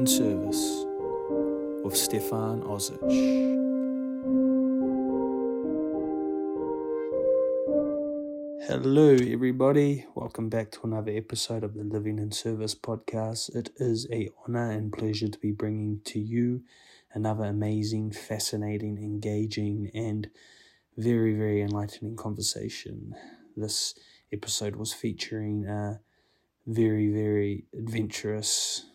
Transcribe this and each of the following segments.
in Service with Stefan Ozic. Hello, everybody. Welcome back to another episode of the Living in Service podcast. It is a honor and pleasure to be bringing to you another amazing, fascinating, engaging, and very, very enlightening conversation. This episode was featuring a very, very adventurous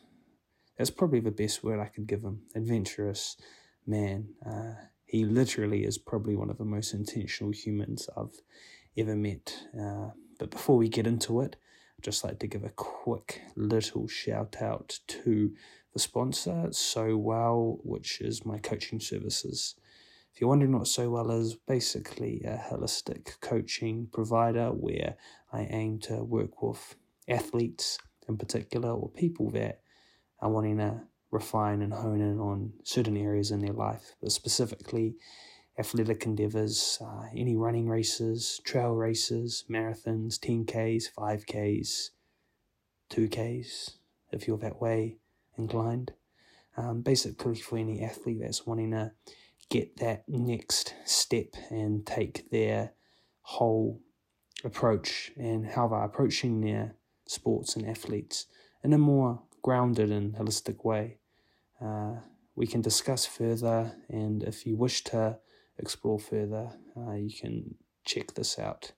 that's probably the best word I could give him. Adventurous man. Uh, he literally is probably one of the most intentional humans I've ever met. Uh, but before we get into it, I'd just like to give a quick little shout out to the sponsor, So Well, which is my coaching services. If you're wondering what So Well is, basically a holistic coaching provider where I aim to work with athletes in particular or people that wanting to refine and hone in on certain areas in their life, but specifically athletic endeavors, uh, any running races, trail races, marathons, 10Ks, 5Ks, 2Ks, if you're that way inclined. Um, basically, for any athlete that's wanting to get that next step and take their whole approach and how they're approaching their sports and athletes in a more grounded and holistic way. Uh, we can discuss further, and if you wish to explore further, uh, you can check this out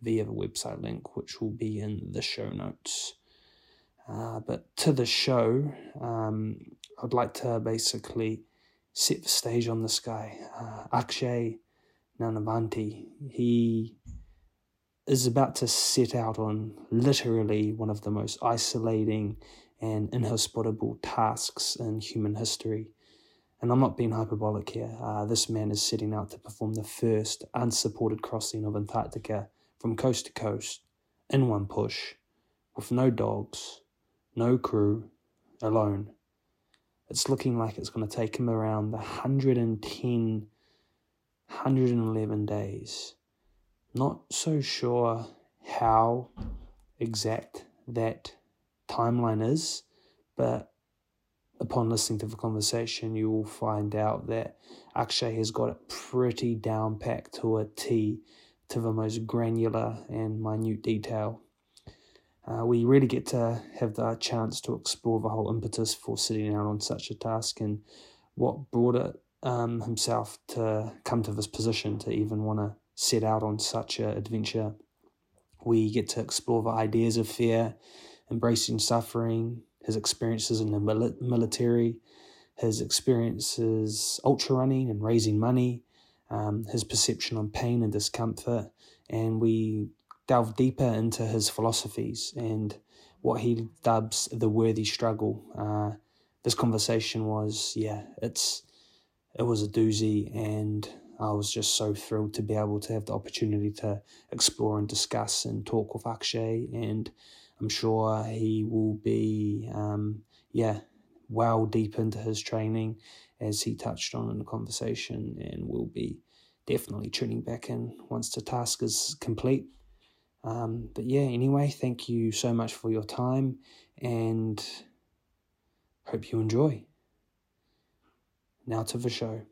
via the website link, which will be in the show notes. Uh, but to the show, um, I'd like to basically set the stage on this guy, uh, Akshay Nanavati. He is about to set out on literally one of the most isolating and inhospitable tasks in human history. And I'm not being hyperbolic here. Uh, this man is setting out to perform the first unsupported crossing of Antarctica from coast to coast in one push, with no dogs, no crew, alone. It's looking like it's going to take him around the 110, 111 days. Not so sure how exact that timeline is, but upon listening to the conversation, you will find out that Akshay has got it pretty down packed to a T to the most granular and minute detail. Uh, we really get to have the chance to explore the whole impetus for sitting out on such a task and what brought it um, himself to come to this position to even want to set out on such an adventure. We get to explore the ideas of fear embracing suffering, his experiences in the military, his experiences ultra running and raising money, um, his perception on pain and discomfort, and we delve deeper into his philosophies and what he dubs the worthy struggle. Uh, this conversation was, yeah, it's it was a doozy, and I was just so thrilled to be able to have the opportunity to explore and discuss and talk with Akshay and I'm sure he will be, um, yeah, well deep into his training as he touched on in the conversation and will be definitely tuning back in once the task is complete. Um, but yeah, anyway, thank you so much for your time and hope you enjoy. Now to the show.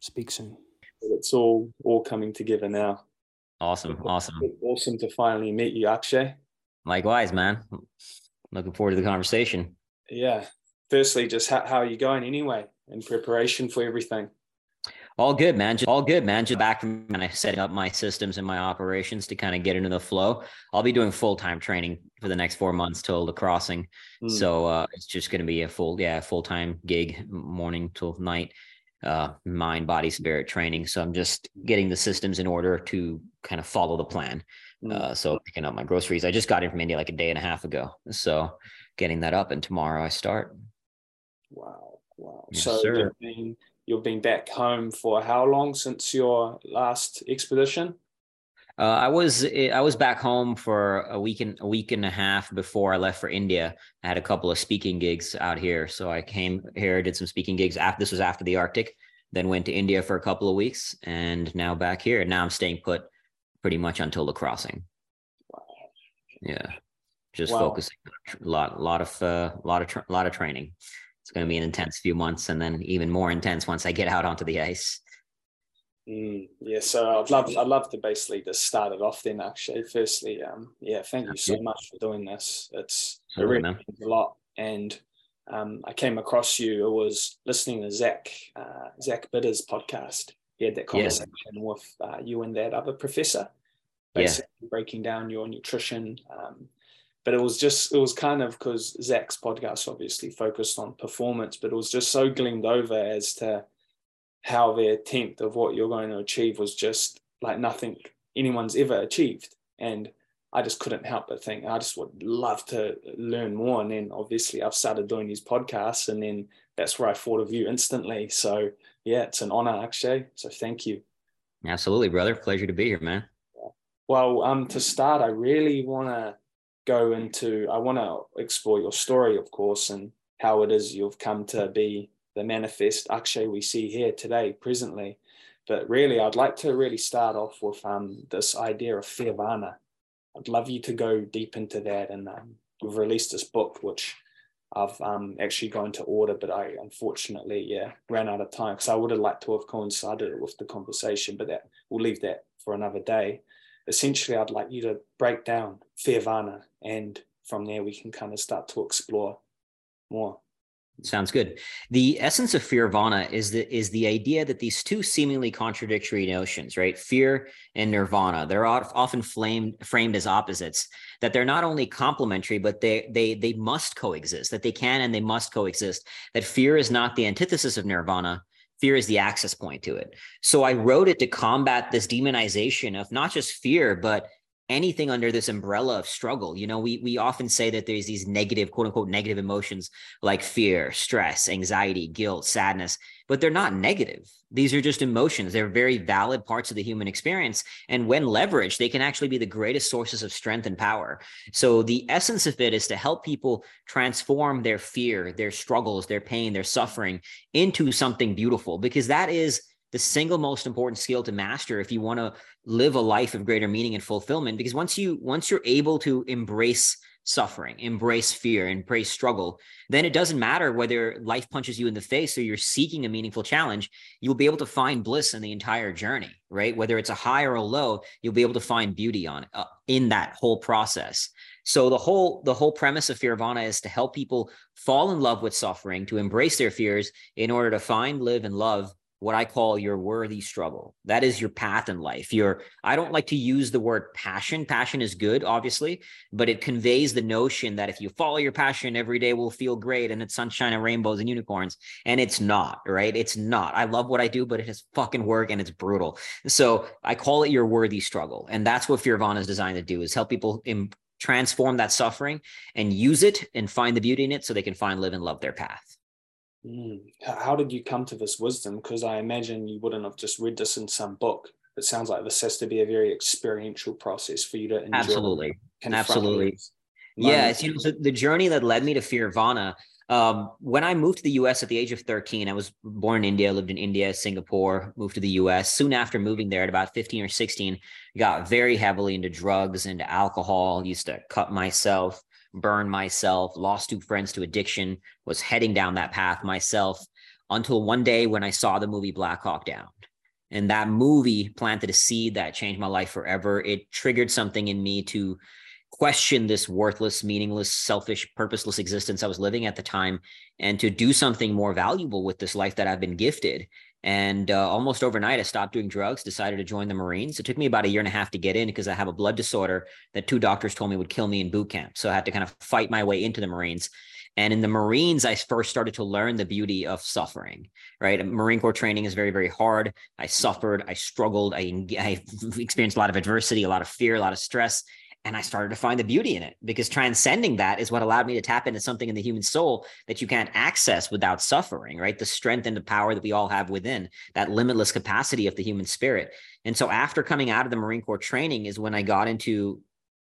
Speak soon. It's all all coming together now. Awesome, awesome, awesome to finally meet you, Akshay. Likewise, man. Looking forward to the conversation. Yeah. Firstly, just how, how are you going anyway in preparation for everything? All good, man. Just all good, man. Just back from kind of setting up my systems and my operations to kind of get into the flow. I'll be doing full time training for the next four months till the crossing. Mm. So uh, it's just going to be a full, yeah, full time gig, morning till night, uh, mind, body, spirit training. So I'm just getting the systems in order to kind of follow the plan. Mm. Uh, so picking up my groceries. I just got in from India like a day and a half ago. So getting that up, and tomorrow I start. Wow, wow. Yes, so sir. you've been you've been back home for how long since your last expedition? Uh, I was I was back home for a week and a week and a half before I left for India. I had a couple of speaking gigs out here, so I came here, did some speaking gigs. After this was after the Arctic, then went to India for a couple of weeks, and now back here. Now I'm staying put pretty much until the crossing. Wow. Yeah. just wow. focusing a lot, lot of, uh, lot of, tra- lot of training. It's going to be an intense few months, and then even more intense once I get out onto the ice. Mm, yeah, so I'd love I'd love to basically just start it off then actually. Firstly, um, yeah, thank you so much for doing this. It's it really means a lot. And um, I came across you, I was listening to Zach, uh, Zach Bitter's podcast. Had that conversation with uh, you and that other professor, basically yeah. breaking down your nutrition. Um, but it was just, it was kind of because Zach's podcast obviously focused on performance, but it was just so gleamed over as to how their attempt of what you're going to achieve was just like nothing anyone's ever achieved. And I just couldn't help but think I just would love to learn more. And then obviously I've started doing these podcasts, and then that's where I thought of you instantly. So yeah, it's an honor Akshay. So thank you. Absolutely, brother. Pleasure to be here, man. Well, um, to start, I really want to go into. I want to explore your story, of course, and how it is you've come to be the manifest Akshay we see here today, presently. But really, I'd like to really start off with um, this idea of Fearvana. I'd love you to go deep into that. And um, we've released this book, which I've um, actually gone to order, but I unfortunately, yeah, ran out of time because I would have liked to have coincided with the conversation, but that we'll leave that for another day. Essentially, I'd like you to break down Fearvana, and from there we can kind of start to explore more. Sounds good. The essence of Fearvana is the is the idea that these two seemingly contradictory notions, right? Fear and nirvana, they're often framed framed as opposites. That they're not only complementary, but they they they must coexist. That they can and they must coexist. That fear is not the antithesis of nirvana. Fear is the access point to it. So I wrote it to combat this demonization of not just fear, but anything under this umbrella of struggle. You know, we we often say that there's these negative, quote unquote, negative emotions like fear, stress, anxiety, guilt, sadness, but they're not negative. These are just emotions. They're very valid parts of the human experience. And when leveraged, they can actually be the greatest sources of strength and power. So the essence of it is to help people transform their fear, their struggles, their pain, their suffering into something beautiful, because that is the single most important skill to master if you want to live a life of greater meaning and fulfillment because once you once you're able to embrace suffering embrace fear embrace struggle then it doesn't matter whether life punches you in the face or you're seeking a meaningful challenge you'll be able to find bliss in the entire journey right? Whether it's a high or a low you'll be able to find beauty on uh, in that whole process. So the whole the whole premise of Fearvana is to help people fall in love with suffering to embrace their fears in order to find live and love what I call your worthy struggle. That is your path in life. Your I don't like to use the word passion. Passion is good, obviously, but it conveys the notion that if you follow your passion, every day will feel great and it's sunshine and rainbows and unicorns. And it's not, right? It's not. I love what I do, but it has fucking work and it's brutal. So I call it your worthy struggle. And that's what Fearvana is designed to do is help people Im- transform that suffering and use it and find the beauty in it so they can find, live, and love their path. Mm. How did you come to this wisdom? Because I imagine you wouldn't have just read this in some book. It sounds like this has to be a very experiential process for you to enjoy. Absolutely, absolutely. Yeah, it's you know so the journey that led me to Fearvana. Um, when I moved to the US at the age of 13, I was born in India, lived in India, Singapore, moved to the US. Soon after moving there at about 15 or 16, got very heavily into drugs, into alcohol, used to cut myself, burn myself, lost two friends to addiction, was heading down that path myself until one day when I saw the movie Black Hawk Down. And that movie planted a seed that changed my life forever. It triggered something in me to question this worthless, meaningless, selfish, purposeless existence I was living at the time and to do something more valuable with this life that I've been gifted. And uh, almost overnight, I stopped doing drugs, decided to join the Marines. It took me about a year and a half to get in because I have a blood disorder that two doctors told me would kill me in boot camp. So I had to kind of fight my way into the Marines. And in the Marines, I first started to learn the beauty of suffering, right? Marine Corps training is very, very hard. I suffered, I struggled, I, I experienced a lot of adversity, a lot of fear, a lot of stress and I started to find the beauty in it because transcending that is what allowed me to tap into something in the human soul that you can't access without suffering, right? The strength and the power that we all have within that limitless capacity of the human spirit. And so after coming out of the Marine Corps training is when I got into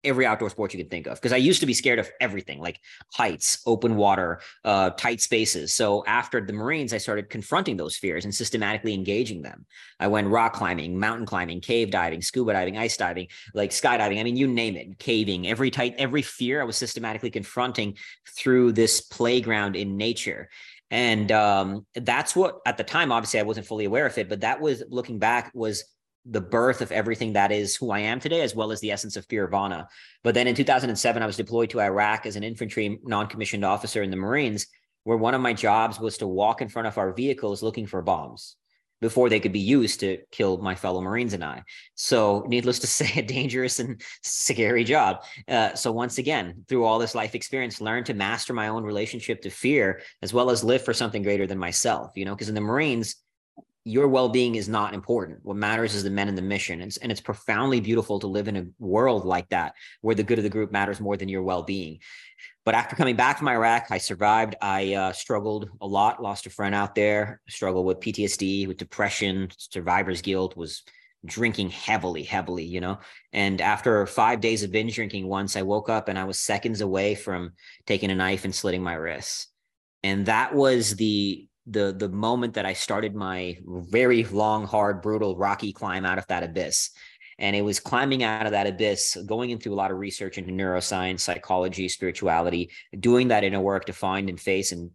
every outdoor sport you can think of because I used to be scared of everything like heights, open water, uh, tight spaces. So after the Marines, I started confronting those fears and systematically engaging them. I went rock climbing, mountain climbing, cave diving, scuba diving, ice diving, like skydiving. I mean, you name it, caving, every type, every fear I was systematically confronting through this playground in nature. And um, that's what at the time, obviously, I wasn't fully aware of it, but that was looking back was the birth of everything that is who I am today, as well as the essence of Fearvana. But then in 2007, I was deployed to Iraq as an infantry non-commissioned officer in the Marines, where one of my jobs was to walk in front of our vehicles looking for bombs before they could be used to kill my fellow Marines and I. So, needless to say, a dangerous and scary job. Uh, so, once again, through all this life experience, learn to master my own relationship to fear, as well as live for something greater than myself. You know, because in the Marines, your well-being is not important. What matters is the men and the mission. And, and it's profoundly beautiful to live in a world like that where the good of the group matters more than your well-being. But after coming back from iraq i survived. I uh, struggled a lot lost a friend out there struggled with ptsd with depression survivor's guilt was drinking heavily heavily you know? And after five days of binge drinking once i woke up and i was seconds away from taking a knife and slitting my wrists. And that was the the the moment that I started my very long, hard, brutal, rocky climb out of that abyss. And it was climbing out of that abyss, going into a lot of research into neuroscience, psychology, spirituality, doing that inner work to find and face and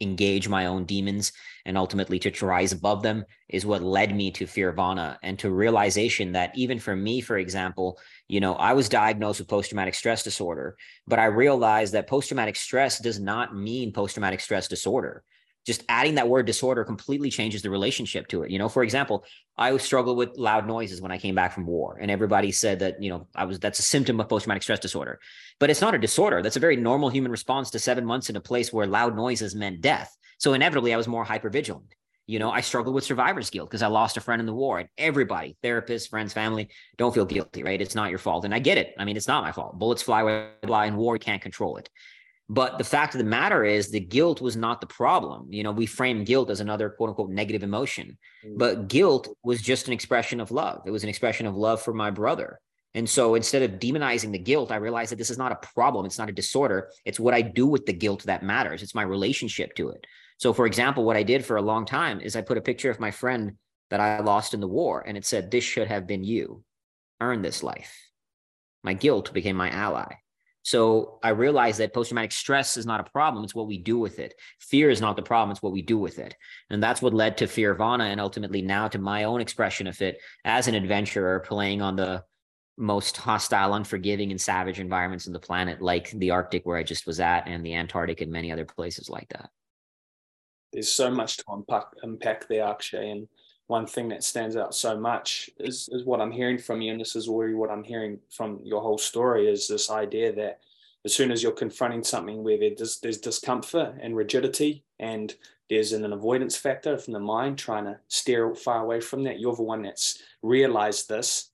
engage my own demons and ultimately to rise above them is what led me to Fearvana and to realization that even for me, for example, you know, I was diagnosed with post traumatic stress disorder, but I realized that post traumatic stress does not mean post traumatic stress disorder just adding that word disorder completely changes the relationship to it. You know, for example, I struggled with loud noises when I came back from war, and everybody said that you know I was that's a symptom of post traumatic stress disorder, but it's not a disorder. That's a very normal human response to seven months in a place where loud noises meant death. So inevitably, I was more hyper vigilant. You know, I struggled with survivor's guilt because I lost a friend in the war, and everybody, therapists, friends, family, don't feel guilty, right? It's not your fault, and I get it. I mean, it's not my fault. Bullets fly where they fly in war, can't control it. But the fact of the matter is, the guilt was not the problem. You know, we frame guilt as another quote unquote negative emotion, mm. but guilt was just an expression of love. It was an expression of love for my brother. And so instead of demonizing the guilt, I realized that this is not a problem. It's not a disorder. It's what I do with the guilt that matters. It's my relationship to it. So, for example, what I did for a long time is I put a picture of my friend that I lost in the war, and it said, This should have been you. Earn this life. My guilt became my ally. So I realized that post traumatic stress is not a problem. It's what we do with it. Fear is not the problem. It's what we do with it. And that's what led to Fear Fearvana and ultimately now to my own expression of it as an adventurer playing on the most hostile, unforgiving, and savage environments on the planet, like the Arctic, where I just was at, and the Antarctic, and many other places like that. There's so much to unpack, unpack there, Akshay. And one thing that stands out so much is, is what I'm hearing from you, and this is already what I'm hearing from your whole story, is this idea that as soon as you're confronting something where there's, there's discomfort and rigidity and there's an avoidance factor from the mind trying to steer far away from that, you're the one that's realized this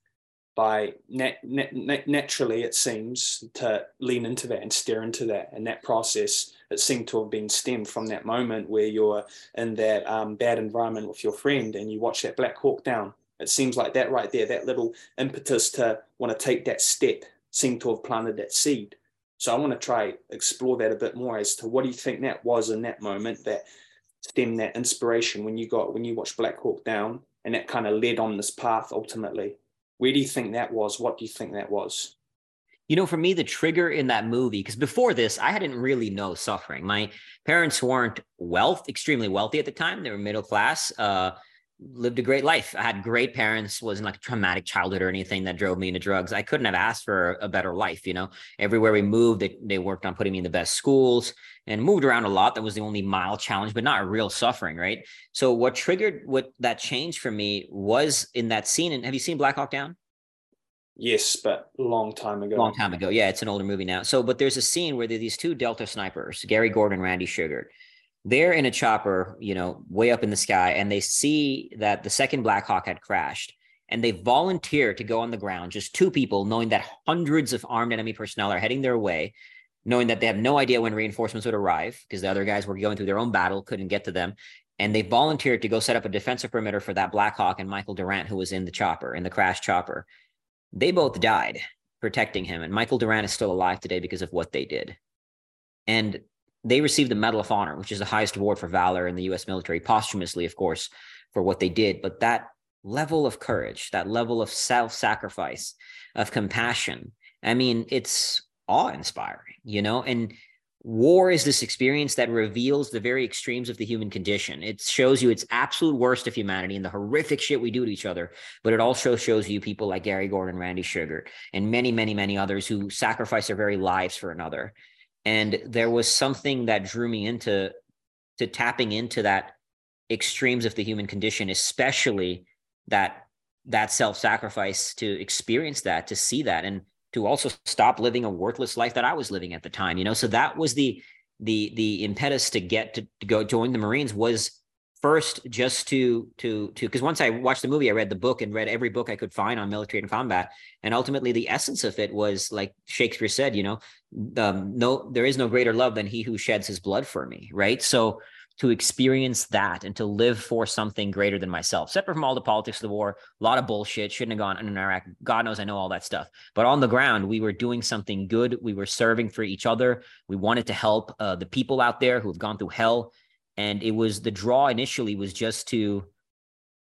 by nat- nat- naturally, it seems, to lean into that and steer into that. And that process, it seemed to have been stemmed from that moment where you're in that um, bad environment with your friend and you watch that Black Hawk down. It seems like that right there, that little impetus to want to take that step seemed to have planted that seed. So I want to try explore that a bit more as to what do you think that was in that moment that stemmed that inspiration when you got when you watched Black Hawk Down and that kind of led on this path ultimately. Where do you think that was? What do you think that was? You know, for me, the trigger in that movie, because before this, I hadn't really know suffering. My parents weren't wealth, extremely wealthy at the time. They were middle class. Uh, lived a great life. I had great parents, wasn't like a traumatic childhood or anything that drove me into drugs. I couldn't have asked for a better life, you know. Everywhere we moved, they, they worked on putting me in the best schools and moved around a lot. That was the only mild challenge, but not a real suffering, right? So what triggered what that change for me was in that scene. And have you seen Black Hawk Down? Yes, but long time ago. Long time ago. Yeah, it's an older movie now. So, but there's a scene where these two Delta snipers, Gary Gordon, Randy Shughart they're in a chopper, you know, way up in the sky, and they see that the second Black Hawk had crashed. And they volunteer to go on the ground, just two people, knowing that hundreds of armed enemy personnel are heading their way, knowing that they have no idea when reinforcements would arrive because the other guys were going through their own battle, couldn't get to them. And they volunteered to go set up a defensive perimeter for that Black Hawk and Michael Durant, who was in the chopper, in the crash chopper. They both died. protecting him. And Michael Durant is still alive today because of what they did. And they received the Medal of Honor, which is the highest award for valor in the US military, posthumously, of course, for what they did. But that level of courage, that level of self sacrifice, of compassion, I mean, it's awe inspiring, you know? And war is this experience that reveals the very extremes of the human condition. It shows you its absolute worst of humanity and the horrific shit we do to each other. But it also shows you people like Gary Gordon, Randy Shughart, and many, many, many others who sacrifice their very lives for another. And there was something that drew me into to tapping into that extremes of the human condition, especially that that self-sacrifice to experience that, to see that. And to also stop living a worthless life that I was living at the time, you know? So that was the, the, the impetus to get to, to go join the Marines was first just to, to, to, cause once I watched the movie, I read the book and read every book I could find on military and combat. And ultimately the essence of it was like Shakespeare said, you know, um, no, there is no greater love than he who sheds his blood for me. Right. So to experience that and to live for something greater than myself. Separate from all the politics of the war, a lot of bullshit, shouldn't have gone in Iraq. God knows I know all that stuff. But on the ground, we were doing something good. We were serving for each other. We wanted to help uh, the people out there who have gone through hell. And it was the draw initially was just to,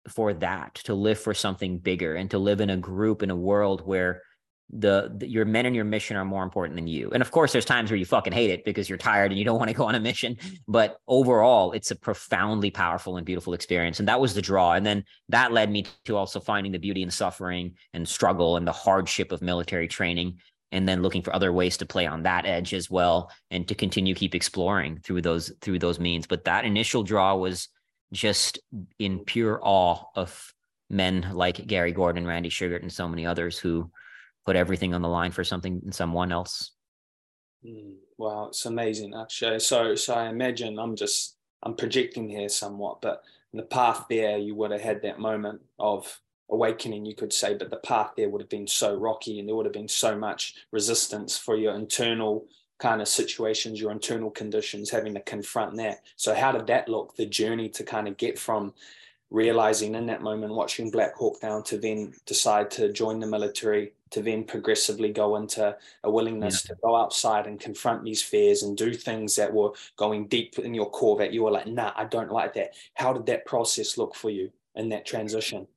for that, to live for something bigger and to live in a group, in a world where the, the, your men and your mission are more important than you. And of course, there's times where you fucking hate it because you're tired and you don't want to go on a mission. But overall, it's a profoundly powerful and beautiful experience. And that was the draw. And then that led me to also finding the beauty in suffering and struggle and the hardship of military training. And then looking for other ways to play on that edge as well, and to continue keep exploring through those through those means. But that initial draw was just in pure awe of men like Gary Gordon, Randy Shughart, and so many others who put everything on the line for something and someone else. Mm, wow, it's amazing actually. So so I imagine I'm just I'm projecting here somewhat, but the path there you would have had that moment of awakening, you could say, but the path there would have been so rocky and there would have been so much resistance for your internal kind of situations, your internal conditions, having to confront that. So how did that look? The journey to kind of get from realizing in that moment, watching Black Hawk Down to then decide to join the military, to then progressively go into a willingness yeah. to go outside and confront these fears and do things that were going deep in your core that you were like, nah, I don't like that. How did that process look for you in that transition?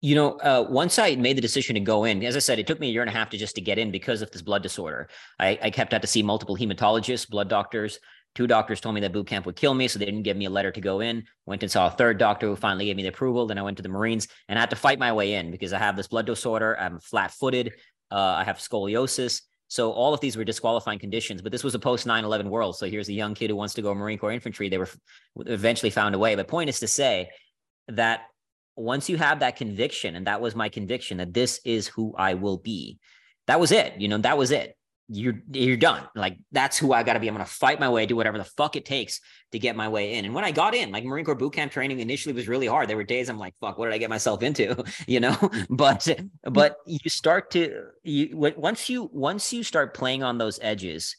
You know, uh, once I made the decision to go in, as I said, it took me a year and a half to just to get in because of this blood disorder. I, I kept out to see multiple hematologists, blood doctors, Two doctors told me that boot camp would kill me, so they didn't give me a letter to go in. Went and saw a third doctor who finally gave me the approval. Then I went to the Marines and I had to fight my way in because I have this blood disorder. I'm flat footed. Uh, I have scoliosis. So all of these were disqualifying conditions, but this was a post 9/11 world. So here's a young kid who wants to go Marine Corps infantry. They were eventually found a way. But point is to say that once you have that conviction, and that was my conviction that this is who I will be, that was it. You know, that was it you're you're done. Like that's who I got to be. I'm gonna fight my way, do whatever the fuck it takes to get my way in. And when I got in, like Marine Corps boot camp training initially was really hard. There were days I'm like, fuck, what did I get myself into? you know, but but you start to you once you once you start playing on those edges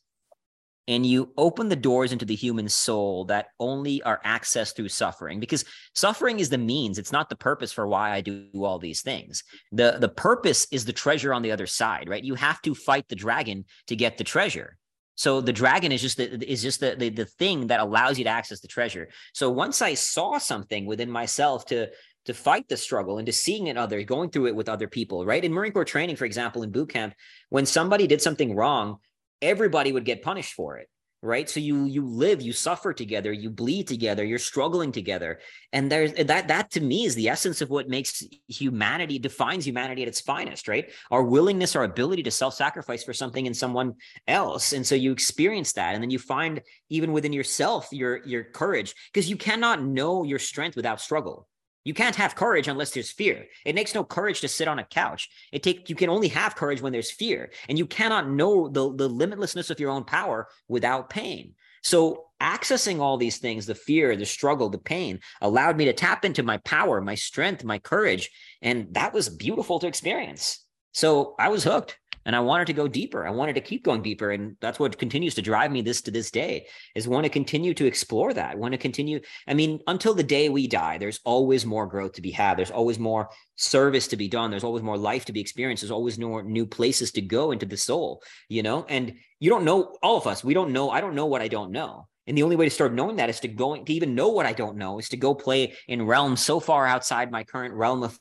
and you open the doors into the human soul that only are accessed through suffering because suffering is the means it's not the purpose for why i do all these things. The the purpose is the treasure on the other side right? You have to fight the dragon to get the treasure. So the dragon is just the is just the, the the thing that allows you to access the treasure. So once i saw something within myself to to fight the struggle and to seeing it others going through it with other people right? In marine corps training for example in boot camp when somebody did something wrong everybody would get punished for it right? So you you live you suffer together you bleed together you're struggling together. And there's that that to me is the essence of what makes humanity defines humanity at its finest right? Our willingness our ability to self-sacrifice for something in someone else. And so you experience that and then you find even within yourself your your courage because you cannot know your strength without struggle you can't have courage unless there's fear. It makes no courage to sit on a couch. It take you can only have courage when there's fear, and you cannot know the, the limitlessness of your own power without pain. So accessing all these things, the fear, the struggle, the pain, allowed me to tap into my power, my strength, my courage, and that was beautiful to experience. So I was hooked. And I wanted to go deeper. I wanted to keep going deeper. And that's what continues to drive me this to this day is want to continue to explore that. Want to continue. I mean, until the day we die, there's always more growth to be had. There's always more service to be done. There's always more life to be experienced. There's always more new places to go into the soul, you know? And you don't know all of us. We don't know. I don't know what I don't know. And the only way to start knowing that is to go to even know what I don't know is to go play in realms so far outside my current realm of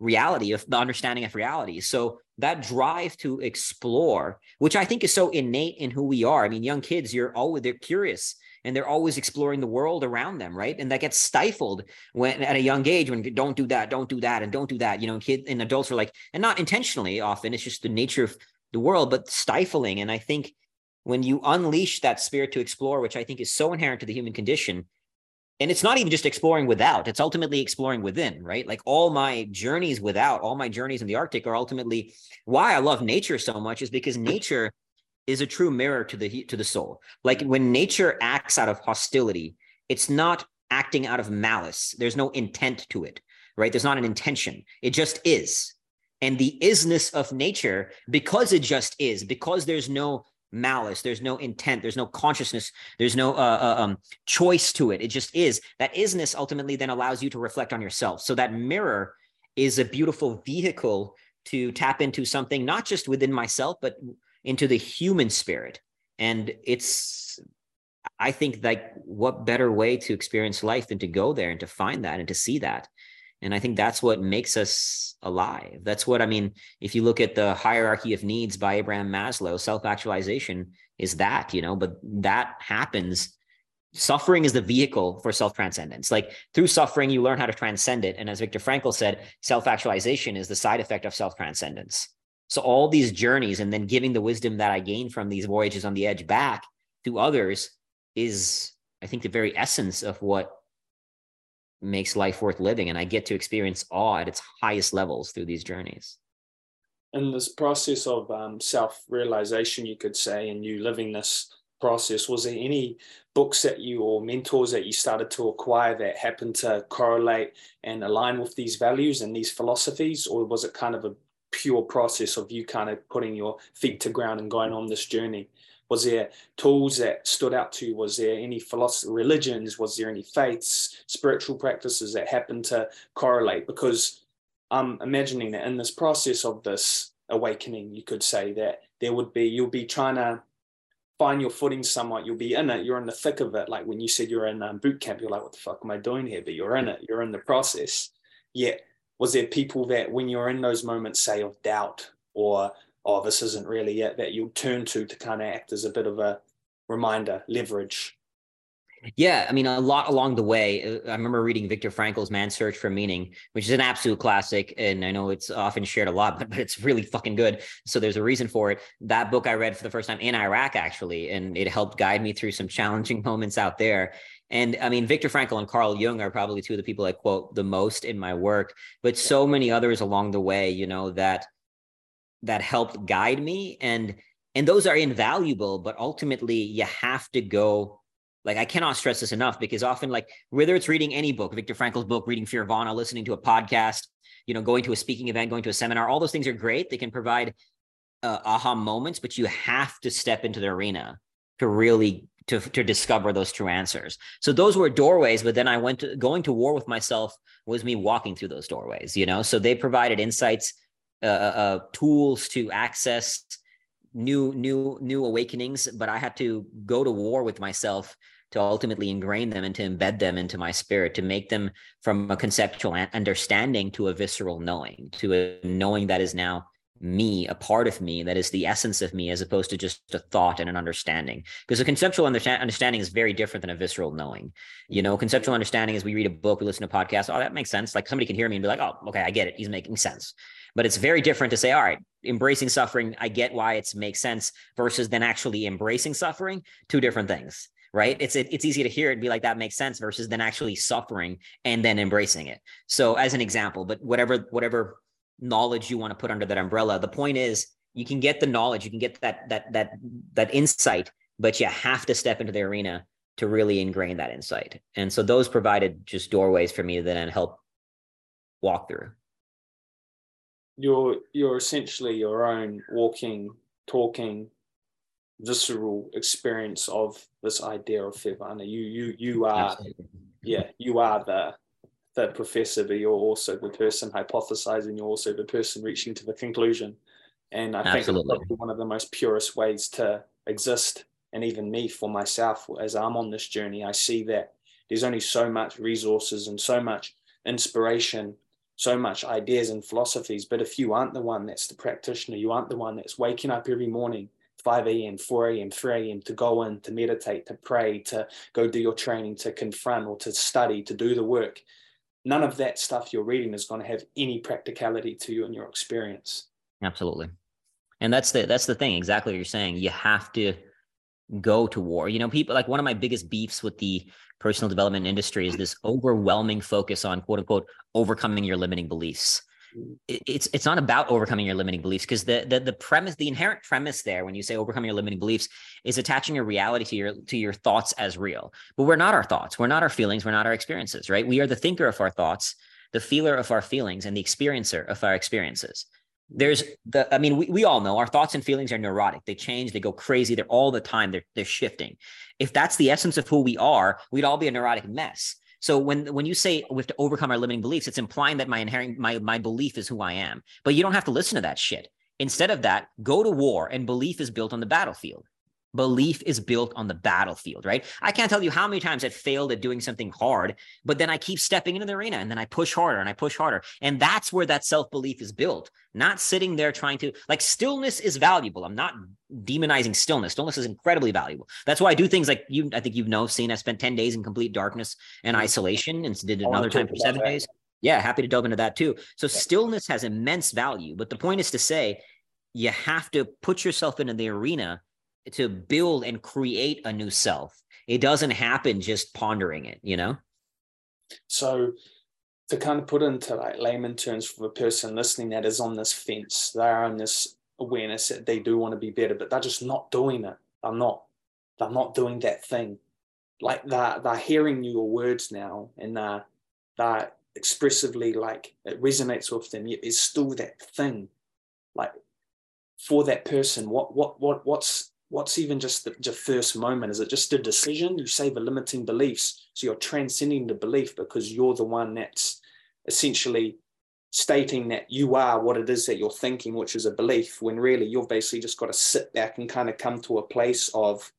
reality of the understanding of reality. So that drive to explore, which I think is so innate in who we are. I mean, young kids, you're always they're curious and they're always exploring the world around them, right? And that gets stifled when at a young age when don't do that, don't do that, and don't do that. You know, kids and adults are like, and not intentionally often, it's just the nature of the world, but stifling. And I think when you unleash that spirit to explore, which I think is so inherent to the human condition, and it's not even just exploring without it's ultimately exploring within right? Like all my journeys without all my journeys in the arctic are ultimately why i love nature so much is because nature is a true mirror to the to the soul. Like when nature acts out of hostility it's not acting out of malice. There's no intent to it right? There's not an intention. It just is. And the isness of nature because it just is because there's no malice. There's no intent. There's no consciousness. There's no uh, uh, um, choice to it. It just is. That isness ultimately then allows you to reflect on yourself. So that mirror is a beautiful vehicle to tap into something not just within myself but into the human spirit. And it's i think like what better way to experience life than to go there and to find that and to see that and I think that's what makes us alive. That's what I mean. If you look at the hierarchy of needs by Abraham Maslow, self actualization is that, you know, but that happens. Suffering is the vehicle for self transcendence. Like through suffering, you learn how to transcend it. And as Viktor Frankl said, self actualization is the side effect of self transcendence. So all these journeys and then giving the wisdom that I gained from these voyages on the edge back to others is, I think, the very essence of what makes life worth living and i get to experience awe at its highest levels through these journeys. In this process of um, self-realization you could say and you living this process was there any books that you or mentors that you started to acquire that happened to correlate and align with these values and these philosophies? Or was it kind of a pure process of you kind of putting your feet to ground and going on this journey was there tools that stood out to you? Was there any philosophy, religions? Was there any faiths, spiritual practices that happened to correlate? Because I'm imagining that in this process of this awakening, you could say that there would be, you'll be trying to find your footing somewhat. You'll be in it. You're in the thick of it. Like when you said you're in um, boot camp, you're like, what the fuck am I doing here? But you're in it. You're in the process. Yet, was there people that when you're in those moments, say, of doubt or oh, this isn't really it, that you'll turn to to kind of act as a bit of a reminder, leverage. Yeah, I mean, a lot along the way. Uh, I remember reading Viktor Frankl's Man's Search for Meaning, which is an absolute classic. And I know it's often shared a lot, but, but it's really fucking good. So there's a reason for it. That book I read for the first time in Iraq, actually, and it helped guide me through some challenging moments out there. And I mean, Viktor Frankl and Carl Jung are probably two of the people I quote the most in my work, but so many others along the way, you know, that that helped guide me. And and those are invaluable but ultimately you have to go like i cannot stress this enough because often like whether it's reading any book viktor frankl's book reading fearvana listening to a podcast you know going to a speaking event going to a seminar all those things are great. They can provide uh, aha moments but you have to step into the arena to really to, to discover those true answers. So those were doorways but then i went to going to war with myself was me walking through those doorways you know? So they provided insights uh, uh, uh, tools to access new new new awakenings but i had to go to war with myself to ultimately ingrain them and to embed them into my spirit to make them from a conceptual understanding to a visceral knowing to a knowing that is now me a part of me that is the essence of me as opposed to just a thought and an understanding. Because a conceptual understand- understanding is very different than a visceral knowing. You know conceptual understanding is we read a book we listen to podcasts. oh that makes sense. Like somebody can hear me and be like oh okay i get it. He's making sense. But it's very different to say, all right, embracing suffering, I get why it makes sense versus then actually embracing suffering, two different things right? It's it, it's easy to hear it and be like that makes sense versus then actually suffering and then embracing it. So as an example but whatever whatever knowledge you want to put under that umbrella the point is you can get the knowledge you can get that that that that insight but you have to step into the arena to really ingrain that insight and so those provided just doorways for me to then help walk through you're you're essentially your own walking, talking, visceral experience of this idea of Fearvana. You you you are Absolutely. yeah, you are the the professor, but you're also the person hypothesizing, you're also the person reaching to the conclusion. And I Absolutely. think one of the most purest ways to exist, and even me for myself, as I'm on this journey, I see that there's only so much resources and so much inspiration so much ideas and philosophies. But if you aren't the one that's the practitioner, you aren't the one that's waking up every morning, 5 a.m., 4 a.m., 3 a.m., to go in, to meditate, to pray, to go do your training, to confront or to study, to do the work, none of that stuff you're reading is going to have any practicality to you in your experience. Absolutely. And that's the that's the thing, exactly what you're saying. You have to go to war. You know, people like one of my biggest beefs with the personal development industry is this overwhelming focus on quote unquote overcoming your limiting beliefs. It's it's not about overcoming your limiting beliefs because the, the the premise, the inherent premise there when you say overcoming your limiting beliefs is attaching your reality to your to your thoughts as real. But we're not our thoughts, we're not our feelings, we're not our experiences, right? We are the thinker of our thoughts, the feeler of our feelings, and the experiencer of our experiences. There's the i mean we, we all know our thoughts and feelings are neurotic. They change. They go crazy. They're all the time. They're, they're shifting. If that's the essence of who we are we'd all be a neurotic mess so when when you say we have to overcome our limiting beliefs it's implying that my inherent my, my belief is who i am. But you don't have to listen to that shit. Instead of that go to war and belief is built on the battlefield Belief is built on the battlefield, right? I can't tell you how many times I failed at doing something hard, but then I keep stepping into the arena and then I push harder and I push harder. And that's where that self belief is built, not sitting there trying to, like, stillness is valuable. I'm not demonizing stillness. Stillness is incredibly valuable. That's why I do things like you, I think you've know, seen I spent 10 days in complete darkness and mm-hmm. isolation and did another time for seven days. Yeah, happy to delve into that too. So stillness has immense value. But the point is to say, you have to put yourself into the arena to build and create a new self. It doesn't happen just pondering it, you know? So to kind of put into like layman terms for the person listening that is on this fence, they're on this awareness that they do want to be better, but they're just not doing it. They're not, they're not doing that thing. Like they're, they're hearing your words now and they're, they're expressively like it resonates with them, there's still that thing. Like for that person, what what what what's what's even just the, the first moment? Is it just a decision? You say the limiting beliefs. So you're transcending the belief because you're the one that's essentially stating that you are what it is that you're thinking, which is a belief, when really you've basically just got to sit back and kind of come to a place of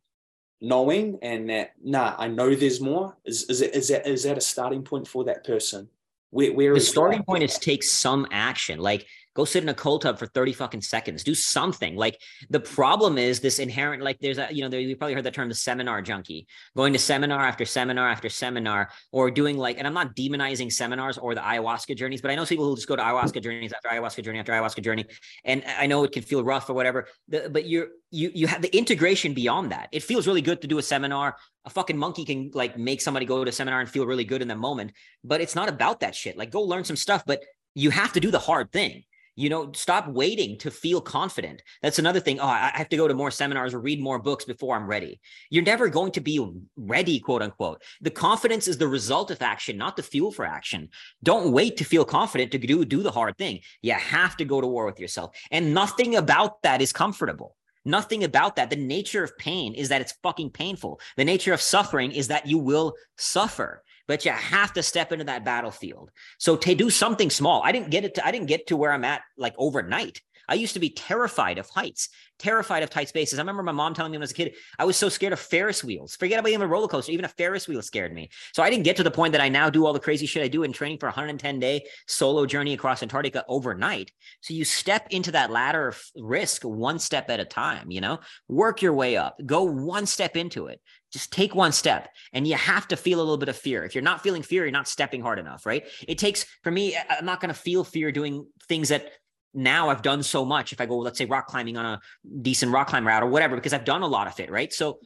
knowing and that, nah, I know there's more. Is, is, it, is, that, is that a starting point for that person? Where, where the starting point is take some action. Like Go sit in a cold tub for 30 fucking seconds. Do something. Like the problem is this inherent, like there's a, you know, there, you probably heard the term the seminar junkie, going to seminar after seminar after seminar, or doing like, and I'm not demonizing seminars or the ayahuasca journeys, but I know people who just go to ayahuasca journeys after ayahuasca journey after ayahuasca journey. And I know it can feel rough or whatever, but you're, you, you have the integration beyond that. It feels really good to do a seminar. A fucking monkey can like make somebody go to a seminar and feel really good in the moment, but it's not about that shit. Like go learn some stuff, but you have to do the hard thing you know stop waiting to feel confident. That's another thing oh i have to go to more seminars or read more books before i'm ready. You're never going to be ready quote unquote. The confidence is the result of action not the fuel for action. Don't wait to feel confident to do do the hard thing. You have to go to war with yourself. And nothing about that is comfortable. Nothing about that. The nature of pain is that it's fucking painful. The nature of suffering is that you will suffer but you have to step into that battlefield. So to do something small, I didn't get it. To, I didn't get to where I'm at like overnight. I used to be terrified of heights, terrified of tight spaces. I remember my mom telling me when I was a kid, I was so scared of Ferris wheels. Forget about even a roller coaster, even a Ferris wheel scared me. So I didn't get to the point that I now do all the crazy shit I do in training for a 110 day solo journey across Antarctica overnight. So you step into that ladder of risk one step at a time, you know, work your way up, go one step into it just take one step and you have to feel a little bit of fear. If you're not feeling fear you're not stepping hard enough right? It takes for me i'm not going to feel fear doing things that now i've done so much. If i go let's say rock climbing on a decent rock climb route or whatever because i've done a lot of it right? So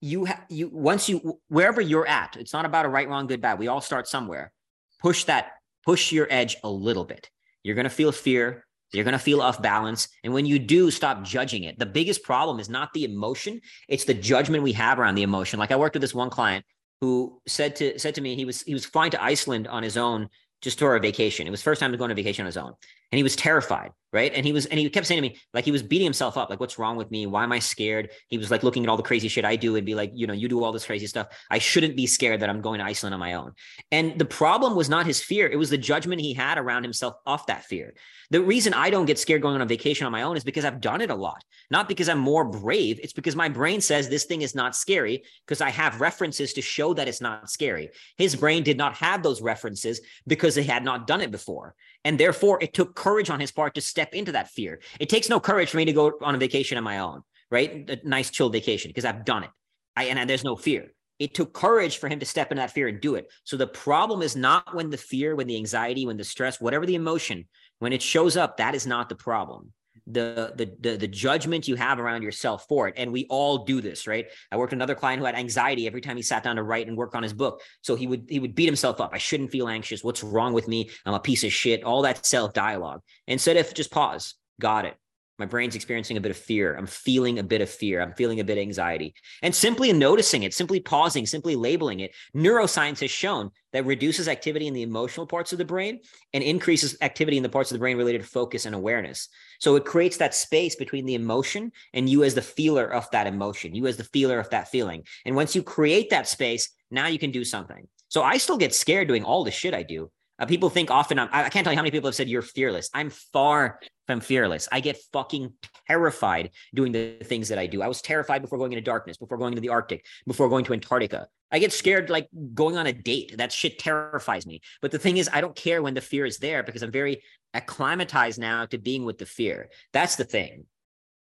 you have you once you wherever you're at it's not about a right wrong good bad. We all start somewhere. Push that push your edge a little bit. You're going to feel fear you're going to feel off balance. And when you do, stop judging it. The biggest problem is not the emotion, it's the judgment we have around the emotion. Like I worked with this one client who said to said to me he was he was flying to Iceland on his own just for a vacation. It was first time to go on a vacation on his own. And he was terrified right? And he was and he kept saying to me like he was beating himself up like what's wrong with me? Why am i scared? He was like looking at all the crazy shit i do and be like you know you do all this crazy stuff. I shouldn't be scared that i'm going to iceland on my own. And the problem was not his fear. It was the judgment he had around himself off that fear. The reason i don't get scared going on a vacation on my own is because i've done it a lot. Not because i'm more brave. It's because my brain says this thing is not scary because i have references to show that it's not scary. His brain did not have those references because he had not done it before and therefore, it took courage on his part to step into that fear. It takes no courage for me to go on a vacation on my own, right? A nice chill vacation because I've done it. I, and there's no fear. It took courage for him to step into that fear and do it. So the problem is not when the fear, when the anxiety, when the stress, whatever the emotion, when it shows up, that is not the problem the, the the the judgment you have around yourself for it. And we all do this right? I worked with another client who had anxiety every time he sat down to write and work on his book. So he would he would beat himself up. I shouldn't feel anxious. What's wrong with me? I'm a piece of shit. All that self dialogue instead of just pause. Got it my brain's experiencing a bit of fear. I'm feeling a bit of fear. I'm feeling a bit of anxiety. And simply noticing it, simply pausing, simply labeling it, neuroscience has shown that reduces activity in the emotional parts of the brain and increases activity in the parts of the brain related to focus and awareness. So it creates that space between the emotion and you as the feeler of that emotion, you as the feeler of that feeling. And once you create that space, now you can do something. So I still get scared doing all the shit I do. Uh, people think often, I'm, I can't tell you how many people have said you're fearless. I'm far from fearless. I get fucking terrified doing the things that I do. I was terrified before going into darkness, before going into the Arctic, before going to Antarctica. I get scared like going on a date. That shit terrifies me. But the thing is, I don't care when the fear is there because I'm very acclimatized now to being with the fear. That's the thing.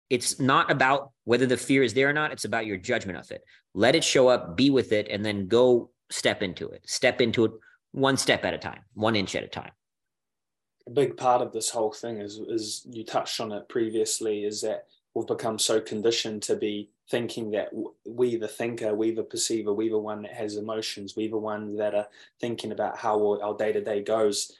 It's not about whether the fear is there or not. It's about your judgment of it. Let it show up, be with it, and then go step into it. Step into it one step at a time, one inch at a time. A big part of this whole thing is, is you touched on it previously, is that we've become so conditioned to be thinking that we the thinker, we the perceiver, we the one that has emotions, we the one that are thinking about how our day to day goes.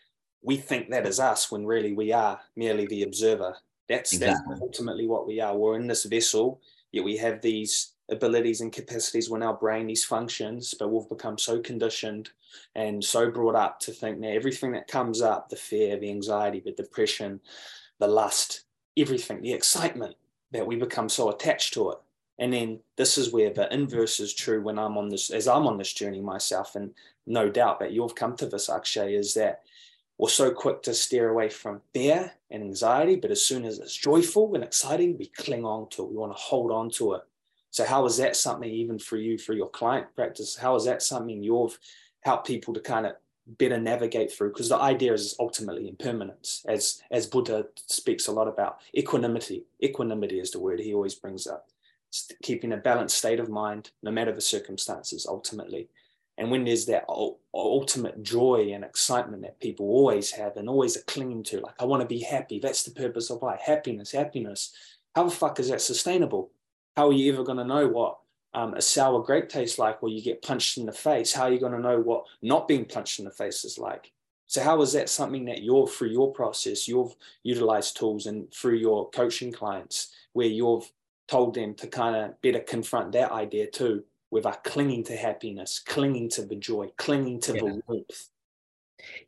We think that is us when really we are merely the observer. That's, exactly. that's ultimately what we are. We're in this vessel, yet we have these abilities and capacities within our brain, these functions, but we've become so conditioned and so brought up to think that everything that comes up the fear, the anxiety, the depression, the lust, everything, the excitement that we become so attached to it. And then this is where the inverse is true when I'm on this, as I'm on this journey myself, and no doubt that you've come to this, Akshay, is that we're so quick to steer away from fear and anxiety, but as soon as it's joyful and exciting, we cling on to it. We want to hold on to it. So how is that something even for you for your client practice? How is that something you've helped people to kind of better navigate through? Because the idea is ultimately impermanence, as as Buddha speaks a lot about equanimity. Equanimity is the word he always brings up. It's keeping a balanced state of mind, no matter the circumstances, ultimately. And when there's that ultimate joy and excitement that people always have and always are clinging to, like, I want to be happy. That's the purpose of life. Happiness, happiness. How the fuck is that sustainable? How are you ever going to know what um, a sour grape tastes like where you get punched in the face? How are you going to know what not being punched in the face is like? So how is that something that you're through your process, you've utilized tools and through your coaching clients where you've told them to kind of better confront that idea too, without clinging to happiness, clinging to the joy, clinging to yeah. the warmth.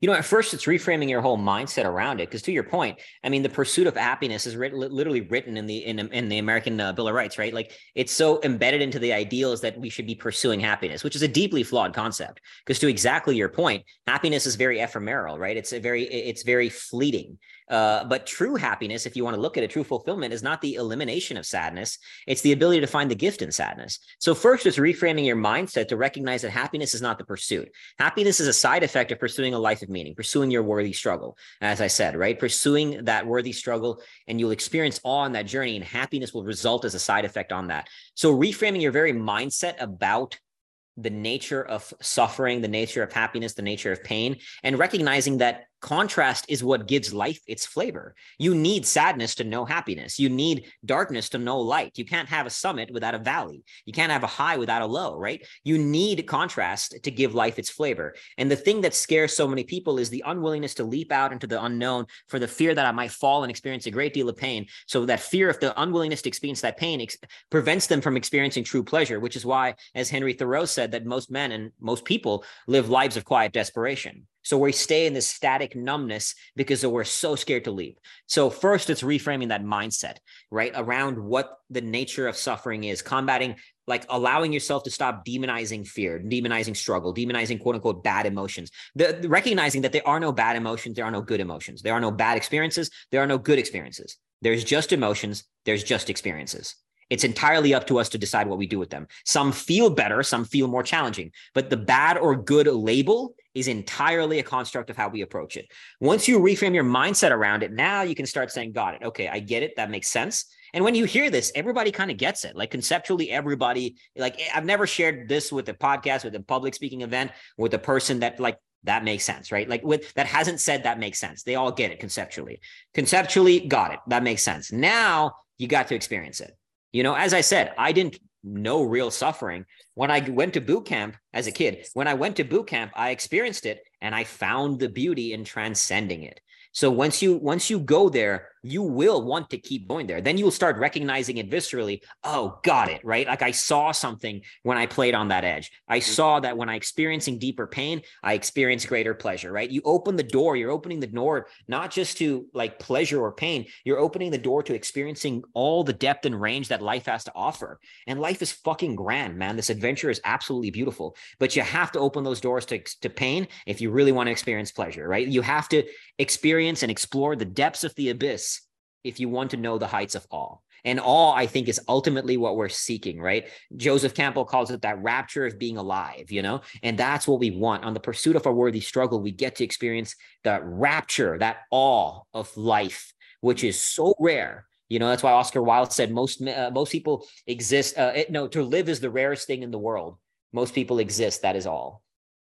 You know, at first it's reframing your whole mindset around it. Because to your point, I mean, the pursuit of happiness is written, literally written in the in, in the American uh, Bill of Rights, right? Like it's so embedded into the ideals that we should be pursuing happiness, which is a deeply flawed concept. Because to exactly your point, happiness is very ephemeral, right? It's a very it's very fleeting. Uh, but true happiness, if you want to look at it, true fulfillment is not the elimination of sadness. It's the ability to find the gift in sadness. So first, it's reframing your mindset to recognize that happiness is not the pursuit. Happiness is a side effect of pursuing a life of meaning, pursuing your worthy struggle. As I said, right? Pursuing that worthy struggle, and you'll experience awe on that journey, and happiness will result as a side effect on that. So reframing your very mindset about the nature of suffering, the nature of happiness, the nature of pain, and recognizing that contrast is what gives life its flavor. You need sadness to know happiness. You need darkness to know light. You can't have a summit without a valley. You can't have a high without a low, right? You need contrast to give life its flavor. And the thing that scares so many people is the unwillingness to leap out into the unknown for the fear that I might fall and experience a great deal of pain. So that fear of the unwillingness to experience that pain ex- prevents them from experiencing true pleasure, which is why, as Henry Thoreau said, that most men and most people live lives of quiet desperation So we stay in this static numbness because we're so scared to leap. So first, it's reframing that mindset, right? Around what the nature of suffering is, combating, like allowing yourself to stop demonizing fear, demonizing struggle, demonizing quote unquote bad emotions. The, the recognizing that there are no bad emotions, there are no good emotions, there are no bad experiences, there are no good experiences. There's just emotions, there's just experiences. It's entirely up to us to decide what we do with them. Some feel better, some feel more challenging, but the bad or good label is entirely a construct of how we approach it. Once you reframe your mindset around it, now you can start saying, Got it. Okay, I get it. That makes sense. And when you hear this, everybody kind of gets it. Like conceptually, everybody, like I've never shared this with a podcast, with a public speaking event, with a person that like that makes sense, right? Like with that hasn't said that makes sense. They all get it conceptually. Conceptually, got it. That makes sense. Now you got to experience it. You know, as I said, I didn't know real suffering when I went to boot camp as a kid. When I went to boot camp, I experienced it and I found the beauty in transcending it. So once you once you go there, you will want to keep going there. Then you'll start recognizing it viscerally. Oh, got it, right? Like I saw something when I played on that edge. I mm-hmm. saw that when I experiencing deeper pain, I experience greater pleasure, right? You open the door, you're opening the door not just to like pleasure or pain, you're opening the door to experiencing all the depth and range that life has to offer. And life is fucking grand, man. This adventure is absolutely beautiful, but you have to open those doors to, to pain if you really want to experience pleasure, right? You have to experience and explore the depths of the abyss if you want to know the heights of awe. And awe, I think, is ultimately what we're seeking, right? Joseph Campbell calls it that rapture of being alive, you know? And that's what we want. On the pursuit of a worthy struggle, we get to experience that rapture, that awe of life, which is so rare. You know, that's why Oscar Wilde said most uh, most people exist. Uh, it, no, to live is the rarest thing in the world. Most people exist. That is all.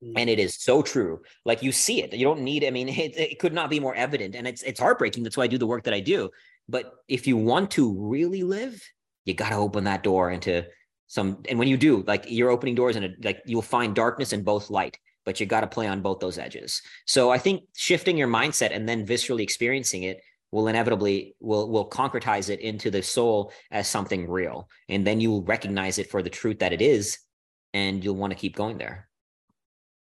Mm. And it is so true. Like you see it. You don't need, I mean, it, it could not be more evident. And it's it's heartbreaking. That's why I do the work that I do. But if you want to really live, you got to open that door into some and when you do, like you're opening doors and like you'll find darkness and both light, but you got to play on both those edges. So I think shifting your mindset and then viscerally experiencing it will inevitably will will concretize it into the soul as something real and then you will recognize it for the truth that it is and you'll want to keep going there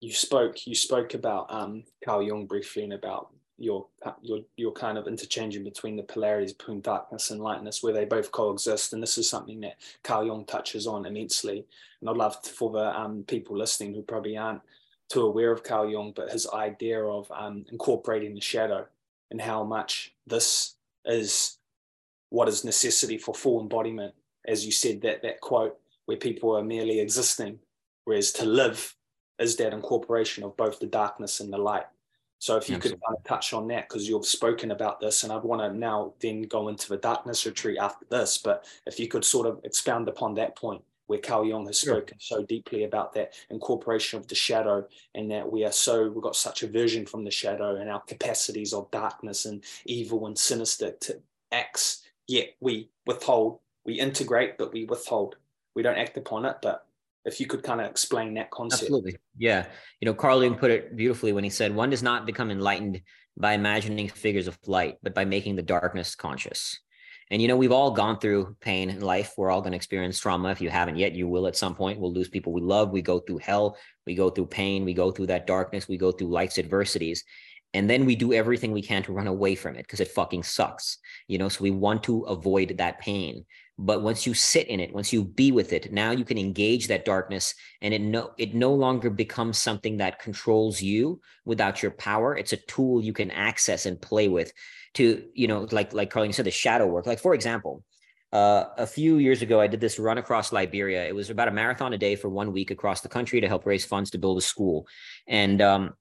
you spoke you spoke about um, Carl Jung briefly and about your your your kind of interchanging between the polarities between darkness and lightness, where they both coexist. And this is something that Carl Jung touches on immensely. And I'd love for the um, people listening who probably aren't too aware of Carl Jung, but his idea of um, incorporating the shadow and how much this is what is necessity for full embodiment. As you said, that that quote where people are merely existing, whereas to live is that incorporation of both the darkness and the light. So if you Absolutely. could kind of touch on that, because you've spoken about this, and I'd want to now then go into the darkness retreat after this, but if you could sort of expound upon that point where Carl Jung has spoken sure. so deeply about that incorporation of the shadow and that we are so, we've got such aversion from the shadow and our capacities of darkness and evil and sinister to acts, yet we withhold, we integrate, but we withhold. We don't act upon it, but if you could kind of explain that concept. Absolutely. Yeah. You know, Carl Jung put it beautifully when he said, one does not become enlightened by imagining figures of light, but by making the darkness conscious. And, you know, we've all gone through pain in life. We're all going to experience trauma. If you haven't yet, you will at some point. We'll lose people we love. We go through hell. We go through pain. We go through that darkness. We go through life's adversities. And then we do everything we can to run away from it because it fucking sucks. You know, so we want to avoid that pain. But once you sit in it, once you be with it, now you can engage that darkness and it no it no longer becomes something that controls you without your power. It's a tool you can access and play with to, you know, like like Carl Jung said, the shadow work. Like for example, uh, a few years ago, I did this run across Liberia. It was about a marathon a day for one week across the country to help raise funds to build a school. And um,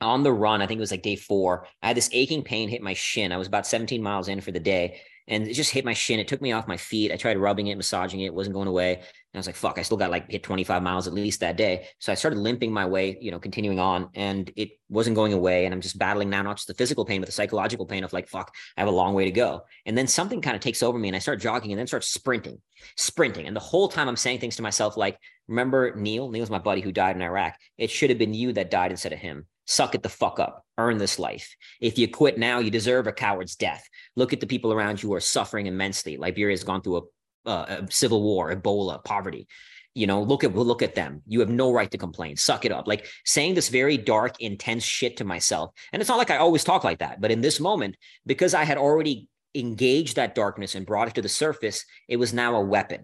on the run, I think it was like day four, I had this aching pain hit my shin. I was about 17 miles in for the day and it just hit my shin. It took me off my feet. I tried rubbing it, massaging it, it wasn't going away. And I was like, fuck, I still got like hit 25 miles at least that day. So I started limping my way, you know, continuing on and it wasn't going away. And I'm just battling now, not just the physical pain, but the psychological pain of like, fuck, I have a long way to go. And then something kind of takes over me and I start jogging and then start sprinting, sprinting. And the whole time I'm saying things to myself like, remember Neil? Neil's my buddy who died in Iraq. It should have been you that died instead of him suck it the fuck up, earn this life. If you quit now, you deserve a coward's death. Look at the people around you who are suffering immensely. Liberia has gone through a, a civil war, Ebola, poverty. you know look at look at them you have no right to complain suck it up like saying this very dark intense shit to myself and it's not like i always talk like that but in this moment because i had already engaged that darkness and brought it to the surface it was now a weapon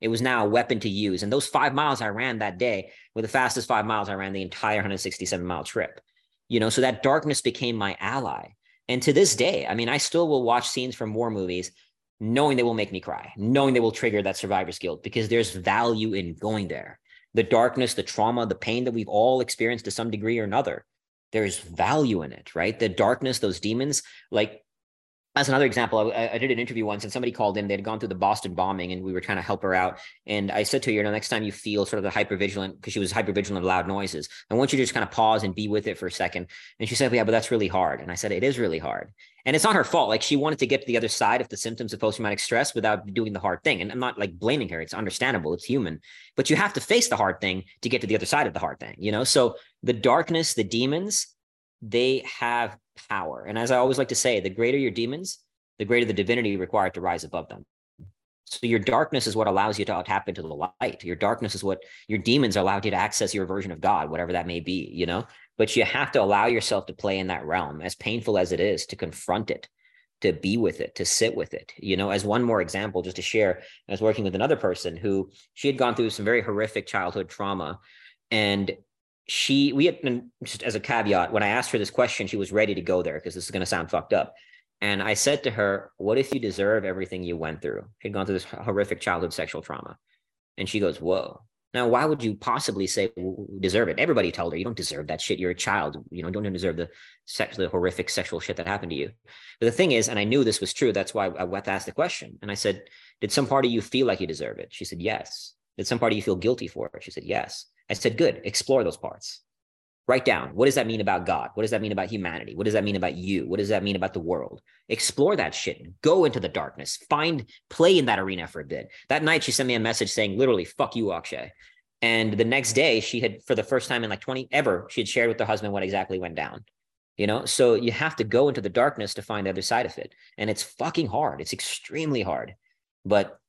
it was now a weapon to use and those five miles i ran that day were the fastest five miles i ran the entire 167 mile trip you know so that darkness became my ally and to this day i mean i still will watch scenes from war movies knowing they will make me cry, knowing they will trigger that survivor's guilt because there's value in going there. The darkness, the trauma, the pain that we've all experienced to some degree or another, there's value in it, right? The darkness, those demons, like as another example, I, I, did an interview once and somebody called in. They had gone through the Boston bombing and we were trying to help her out. And I said to her, you know, next time you feel sort of the hypervigilant, because she was hypervigilant of loud noises, I want you to just kind of pause and be with it for a second. And she said, yeah, but that's really hard. And I said, it is really hard. And it's not her fault. Like she wanted to get to the other side of the symptoms of post traumatic stress without doing the hard thing. And I'm not like blaming her. It's understandable. It's human. But you have to face the hard thing to get to the other side of the hard thing, you know? So the darkness, the demons, they have power. And as I always like to say, the greater your demons, the greater the divinity required to rise above them. So your darkness is what allows you to tap into the light. Your darkness is what your demons allowed you to access your version of God, whatever that may be, you know? But you have to allow yourself to play in that realm, as painful as it is, to confront it, to be with it, to sit with it. You know, as one more example, just to share, I was working with another person who she had gone through some very horrific childhood trauma. And she, we had, just as a caveat, when I asked her this question, she was ready to go there because this is going to sound fucked up. And I said to her, What if you deserve everything you went through? She'd gone through this horrific childhood sexual trauma. And she goes, Whoa. Now, why would you possibly say deserve it? Everybody told her you don't deserve that shit. You're a child. You know, don't deserve the horrific sexual shit that happened to you. But the thing is, and I knew this was true. That's why I went to ask the question. And I said, Did some part of you feel like you deserve it? She said, Yes. Did some part of you feel guilty for it? She said, Yes. I said, Good. Explore those parts. Write down what does that mean about God? What does that mean about humanity? What does that mean about you? What does that mean about the world? Explore that shit. Go into the darkness. Find play in that arena for a bit. That night, she sent me a message saying, literally, fuck you, Akshay. And the next day, she had, for the first time in like 20 ever, she had shared with her husband what exactly went down. You know, so you have to go into the darkness to find the other side of it. And it's fucking hard. It's extremely hard. But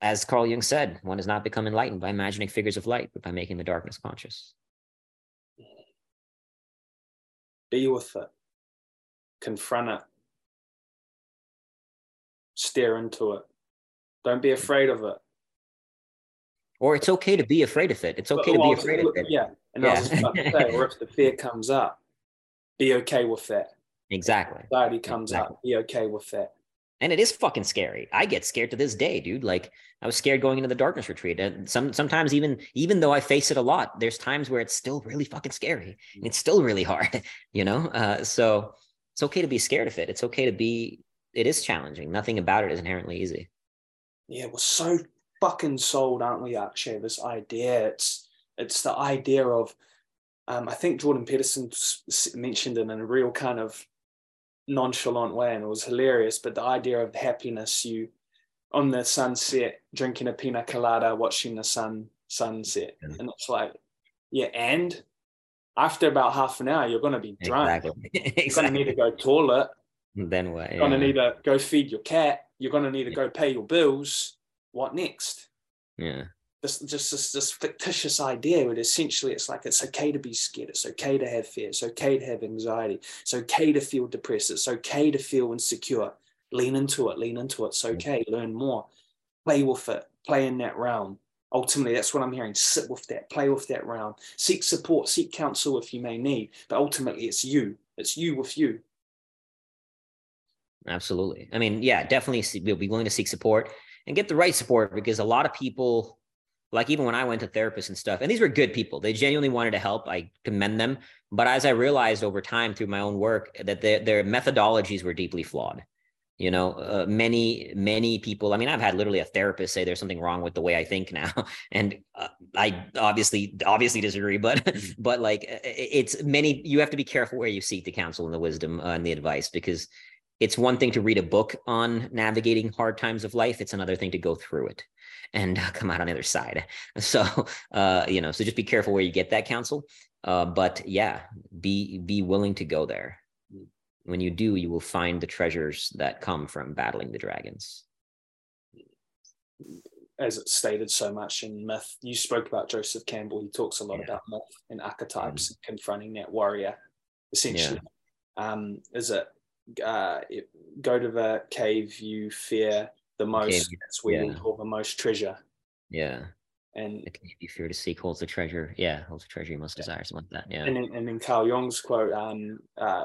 as Carl Jung said, one does not become enlightened by imagining figures of light, but by making the darkness conscious. Be with it. Confront it. Stare into it. Don't be afraid of it. Or it's okay to be afraid of it. It's okay to be afraid of it. Yeah. And yeah. I was about to say, or if the fear comes up, be okay with that. Exactly. Anxiety comes exactly. up, be okay with that. And it is fucking scary. I get scared to this day, dude. Like I was scared going into the darkness retreat. And some sometimes even even though I face it a lot, there's times where it's still really fucking scary. And it's still really hard, you know? Uh, so it's okay to be scared of it. It's okay to be it is challenging. Nothing about it is inherently easy. Yeah, we're so fucking sold, aren't we, Akshay, this idea. It's it's the idea of um, I think Jordan Peterson mentioned it in a real kind of nonchalant way and it was hilarious. But the idea of happiness you on the sunset drinking a pina colada watching the sun sunset. Yeah. and it's like yeah and after about half an hour you're going to be drunk. Exactly. you're going to need to go toilet. Then what you're going to need to go feed your cat. You're going to need to yeah. go pay your bills. What next? Yeah this just this, this fictitious idea where essentially it's like it's okay to be scared it's okay to have fear it's okay to have anxiety it's okay to feel depressed it's okay to feel insecure. Lean into it lean into it it's okay learn more play with it play in that realm. Ultimately that's what i'm hearing sit with that play with that realm. Seek support seek counsel if you may need but ultimately it's you it's you with you. Absolutely. I mean yeah definitely we'll be willing to seek support and get the right support because a lot of people like even when I went to therapists and stuff, and these were good people, they genuinely wanted to help. I commend them. But as I realized over time through my own work that their, their methodologies were deeply flawed. You know, uh, many, many people, I mean, I've had literally a therapist say there's something wrong with the way I think now. And uh, I obviously, obviously disagree, but, but like it's many, you have to be careful where you seek the counsel and the wisdom uh, and the advice because it's one thing to read a book on navigating hard times of life. It's another thing to go through it and come out on the other side. So, uh, you know, so just be careful where you get that counsel. Uh, but yeah, be be willing to go there. When you do, you will find the treasures that come from battling the dragons. as it's stated so much in myth. You spoke about Joseph Campbell. He talks a lot yeah. about myth and archetypes mm-hmm. and confronting that warrior. Essentially, yeah. um, is it, uh, it, go to the cave you fear the most? That's where yeah. you hold the most treasure. Yeah. And the cave you fear to seek holds the treasure. Yeah, holds the treasure you most desire. Something like that. Yeah. And in, and in Carl Jung's quote, um, uh,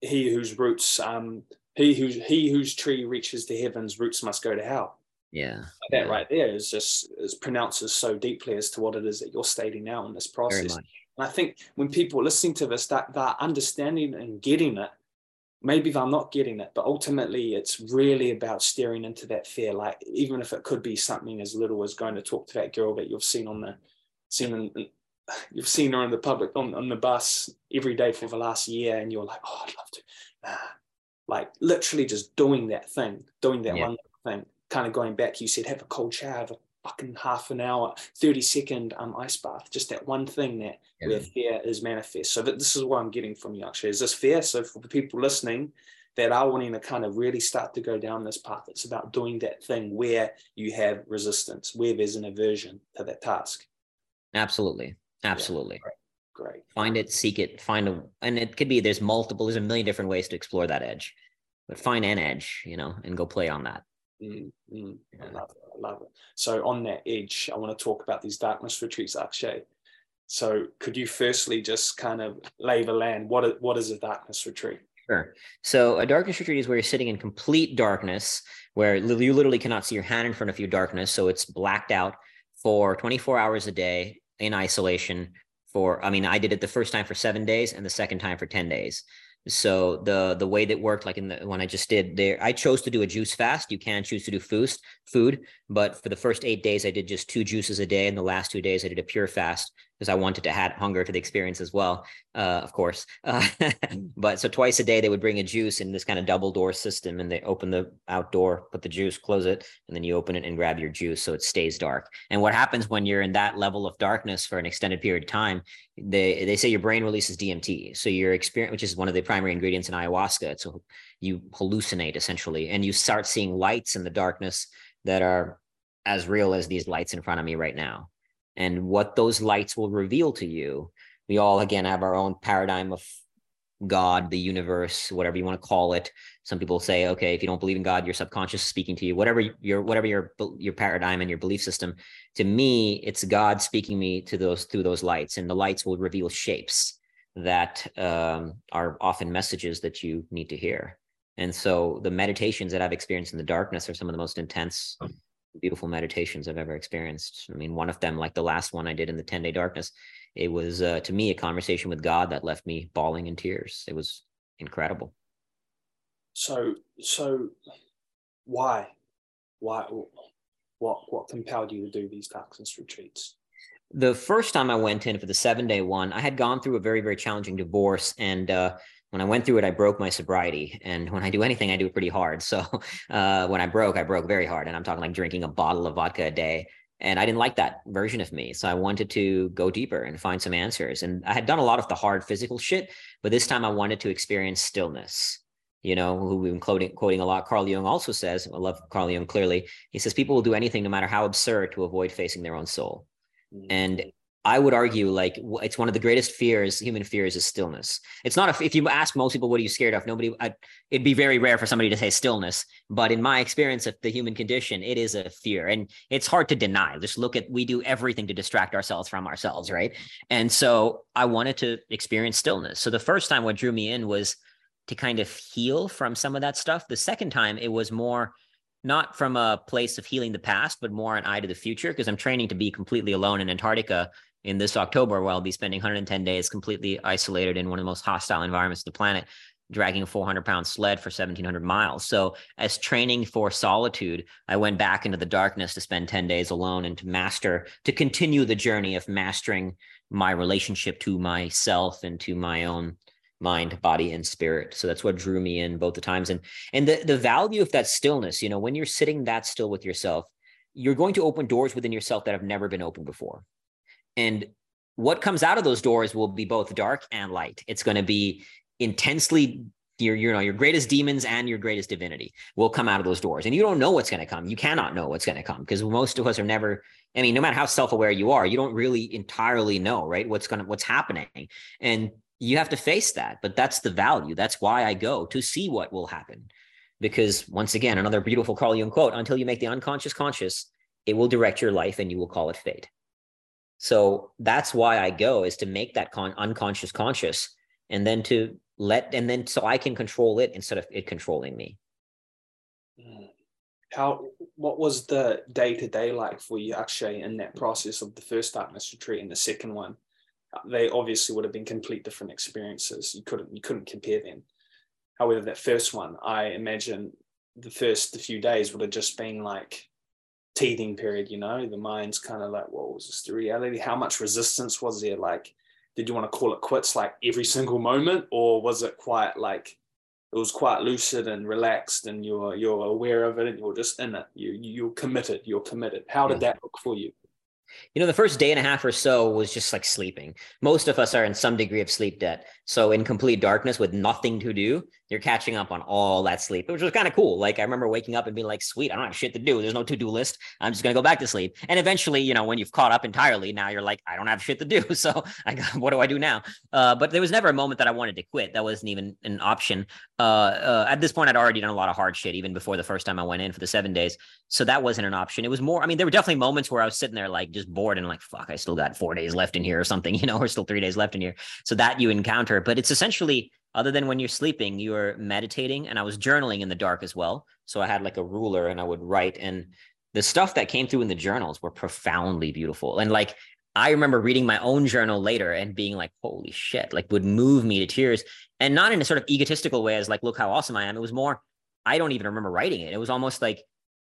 he whose roots um, he whose he whose tree reaches to heavens roots must go to hell yeah that yeah. right there is just is pronounces so deeply as to what it is that you're stating now in this process and i think when people are listening to this that they're understanding and getting it maybe they're not getting it but ultimately it's really about staring into that fear like even if it could be something as little as going to talk to that girl that you've seen on the seen in, you've seen her in the public on, on the bus every day for the last year and you're like oh i'd love to nah like literally just doing that thing, doing that yeah. one thing, kind of going back. You said have a cold shower, have a fucking half an hour, 30 second um, ice bath, just that one thing that yeah. where fear is manifest. So that this is what I'm getting from you Akshay. Is this fear? So for the people listening that are wanting to kind of really start to go down this path, it's about doing that thing where you have resistance, where there's an aversion to that task. Absolutely. Absolutely. Yeah, great. Find it, seek it, find a, and it could be there's multiple, there's a million different ways to explore that edge, but find an edge, you know, and go play on that. Mm, mm, yeah. I love it. I love it. So on that edge, I want to talk about these darkness retreats, Akshay. So could you firstly just kind of lay the land? What, what is a darkness retreat? Sure. So a darkness retreat is where you're sitting in complete darkness, where you literally cannot see your hand in front of you, darkness. So it's blacked out for 24 hours a day in isolation for i mean i did it the first time for seven days and the second time for 10 days so the the way that worked like in the one i just did there i chose to do a juice fast. You can choose to do food food but for the first eight days i did just two juices a day and the last two days i did a pure fast because I wanted to add hunger to the experience as well, uh, of course. Uh, but so twice a day they would bring a juice in this kind of double door system, and they open the outdoor, put the juice, close it, and then you open it and grab your juice, so it stays dark. And what happens when you're in that level of darkness for an extended period of time? They they say your brain releases DMT, so your experience, which is one of the primary ingredients in ayahuasca, so you hallucinate essentially, and you start seeing lights in the darkness that are as real as these lights in front of me right now and what those lights will reveal to you. We all, again, have our own paradigm of God, the universe, whatever you want to call it. Some people say, okay, if you don't believe in God, your subconscious is speaking to you. Whatever your whatever your your paradigm and your belief system. To me, it's God speaking me to those through those lights, and the lights will reveal shapes that um, are often messages that you need to hear. And so, the meditations that I've experienced in the darkness are some of the most intense beautiful meditations I've ever experienced. I mean, one of them, like the last one I did in the 10 day darkness, it was uh, to me a conversation with God that left me bawling in tears. It was incredible. So, so why, why, what, what compelled you to do these darkness retreats? The first time I went in for the seven day one, I had gone through a very, very challenging divorce and, uh, when I went through it, I broke my sobriety. And when I do anything, I do it pretty hard. So uh, when I broke, I broke very hard. And I'm talking like drinking a bottle of vodka a day. And I didn't like that version of me. So I wanted to go deeper and find some answers. And I had done a lot of the hard physical shit, but this time I wanted to experience stillness. You know, who we've been quoting, quoting a lot. Carl Jung also says, I love Carl Jung clearly. He says, people will do anything, no matter how absurd, to avoid facing their own soul. Mm-hmm. And I would argue like it's one of the greatest fears, human fears, is stillness. It's not a, if you ask most people, what are you scared of? Nobody, I, it'd be very rare for somebody to say stillness. But in my experience of the human condition, it is a fear, and it's hard to deny. Just look at we do everything to distract ourselves from ourselves, right? And so I wanted to experience stillness. So the first time what drew me in was to kind of heal from some of that stuff. The second time it was more not from a place of healing the past, but more an eye to the future because I'm training to be completely alone in Antarctica in this October, where I'll be spending 110 days completely isolated in one of the most hostile environments of the planet, dragging a 400 pound sled for 1700 miles. So, as training for solitude, I went back into the darkness to spend 10 days alone and to master, to continue the journey of mastering my relationship to myself and to my own mind body and spirit. So that's what drew me in both the times. And and the the value of that stillness you know when you're sitting that still with yourself you're going to open doors within yourself that have never been opened before and what comes out of those doors will be both dark and light. It's going to be intensely your, you know, your greatest demons and your greatest divinity will come out of those doors. And you don't know what's going to come. You cannot know what's going to come because most of us are never, I mean, no matter how self-aware you are, you don't really entirely know, right? What's going to, what's happening. And you have to face that. But that's the value. That's why I go to see what will happen. Because once again, another beautiful Carl Jung quote, until you make the unconscious conscious, it will direct your life and you will call it fate. So that's why I go is to make that con- unconscious conscious and then to let and then so I can control it instead of it controlling me. Mm. How what was the day to day like for you Akshay in that process of the first darkness retreat and the second one? They obviously would have been complete different experiences. You couldn't you couldn't compare them. However, that first one, I imagine the first few days would have just been like teething period, you know, the mind's kind of like, well, was this the reality? How much resistance was there? Like, did you want to call it quits like every single moment? Or was it quite like it was quite lucid and relaxed and you're you're aware of it and you're just in it. You you're committed, you're committed. How did that look for you? You know, the first day and a half or so was just like sleeping. Most of us are in some degree of sleep debt. So, in complete darkness with nothing to do, you're catching up on all that sleep, which was kind of cool. Like, I remember waking up and being like, sweet, I don't have shit to do. There's no to do list. I'm just going to go back to sleep. And eventually, you know, when you've caught up entirely, now you're like, I don't have shit to do. So, I got, what do I do now? Uh, but there was never a moment that I wanted to quit. That wasn't even an option. Uh, uh, at this point, I'd already done a lot of hard shit, even before the first time I went in for the seven days. So, that wasn't an option. It was more, I mean, there were definitely moments where I was sitting there like just bored and like, fuck, I still got four days left in here or something, you know, or still three days left in here. So that you encounter, but it's essentially other than when you're sleeping, you're meditating. And I was journaling in the dark as well. So I had like a ruler and I would write. And the stuff that came through in the journals were profoundly beautiful. And like, I remember reading my own journal later and being like, holy shit, like would move me to tears. And not in a sort of egotistical way as like, look how awesome I am. It was more, I don't even remember writing it. It was almost like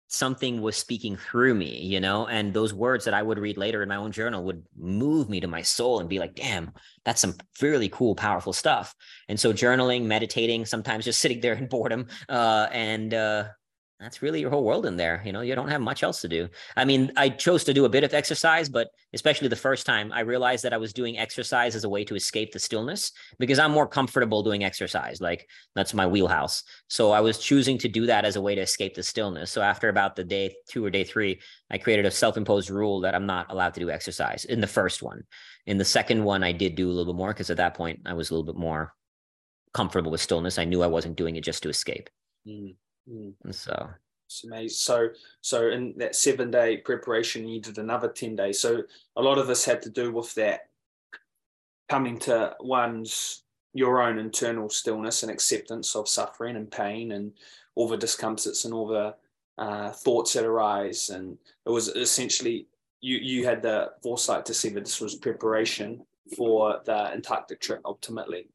something was speaking through me, you know, and those words that I would read later in my own journal would move me to my soul and be like, damn, that's some really cool, powerful stuff. And so journaling, meditating, sometimes just sitting there in boredom, uh, and uh, that's really your whole world in there. You know, you don't have much else to do. I mean, I chose to do a bit of exercise, but especially the first time, I realized that I was doing exercise as a way to escape the stillness because I'm more comfortable doing exercise. Like that's my wheelhouse. So I was choosing to do that as a way to escape the stillness. So after about the day two or day three, I created a self imposed rule that I'm not allowed to do exercise in the first one. In the second one, I did do a little bit more because at that point, I was a little bit more comfortable with stillness. I knew I wasn't doing it just to escape. Mm. Mm. So it's amazing. So, so in that seven day preparation, you did another 10 days. So a lot of this had to do with that coming to one's your own internal stillness and acceptance of suffering and pain and all the discomforts and all the uh, thoughts that arise. And it was essentially you you had the foresight to see that this was preparation for the Antarctic trip ultimately.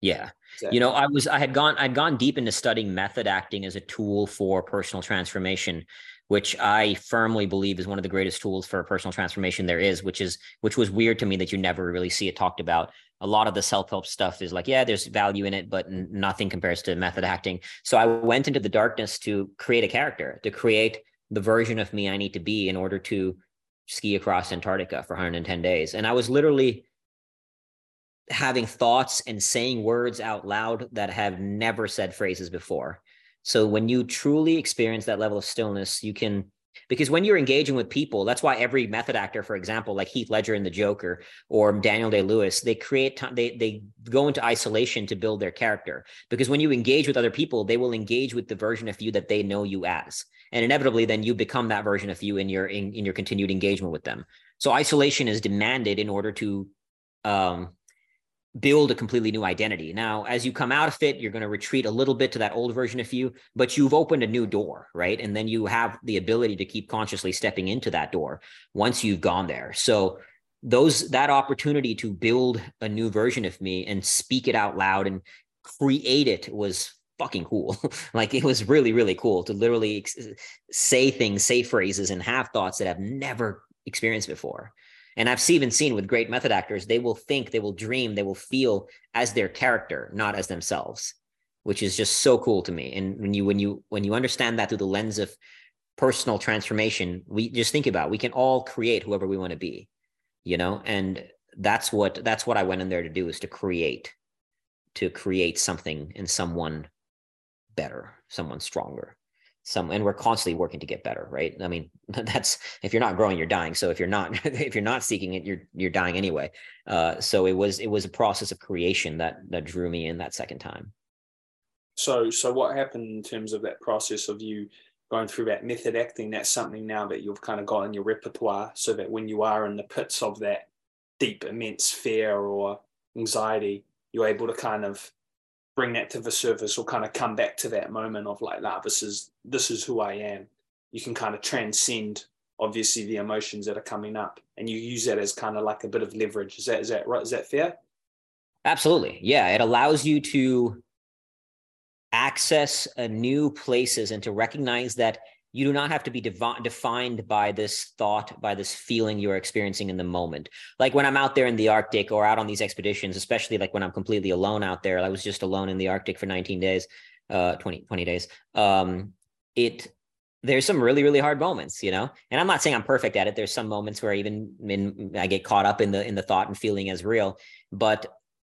Yeah. You know, I was I had gone I'd gone deep into studying method acting as a tool for personal transformation, which I firmly believe is one of the greatest tools for personal transformation there is, which is which was weird to me that you never really see it talked about. A lot of the self-help stuff is like, yeah, there's value in it, but nothing compares to method acting. So I went into the darkness to create a character, to create the version of me I need to be in order to ski across Antarctica for 110 days. And I was literally having thoughts and saying words out loud that have never said phrases before. So when you truly experience that level of stillness, you can because when you're engaging with people, that's why every method actor, for example, like Heath Ledger in The Joker or Daniel Day Lewis, they create time, they they go into isolation to build their character. Because when you engage with other people, they will engage with the version of you that they know you as, and inevitably, then you become that version of you in your in, in your continued engagement with them. So isolation is demanded in order to um, build a completely new identity. Now, as you come out of it, you're going to retreat a little bit to that old version of you, but you've opened a new door, right? And then you have the ability to keep consciously stepping into that door once you've gone there. So those that opportunity to build a new version of me and speak it out loud and create it was fucking cool. like it was really really cool to literally say things, say phrases and have thoughts that I've never experienced before. And I've even seen with great method actors, they will think, they will dream, they will feel as their character, not as themselves, which is just so cool to me. And when you when you when you understand that through the lens of personal transformation, we just think about we can all create whoever we want to be, you know, and that's what that's what I went in there to do is to create to create something in someone better, someone stronger. Some and we're constantly working to get better, right? I mean, that's if you're not growing, you're dying. So if you're not if you're not seeking it, you're you're dying anyway. Uh, so it was it was a process of creation that that drew me in that second time. So so what happened in terms of that process of you going through that method acting? That's something now that you've kind of got in your repertoire, so that when you are in the pits of that deep, immense fear or anxiety, you're able to kind of bring that to the surface or kind of come back to that moment of like, nah, this is this is who I am. You can kind of transcend obviously the emotions that are coming up and you use that as kind of like a bit of leverage. Is that is that right? Is that fair? Absolutely. Yeah. It allows you to access a new places and to recognize that you do not have to be devi- defined by this thought by this feeling you're experiencing in the moment. Like when i'm out there in the arctic or out on these expeditions especially like when i'm completely alone out there i was just alone in the arctic for 19 days uh 20 20 days um it there's some really really hard moments you know? And i'm not saying i'm perfect at it. There's some moments where even in, i get caught up in the in the thought and feeling as real but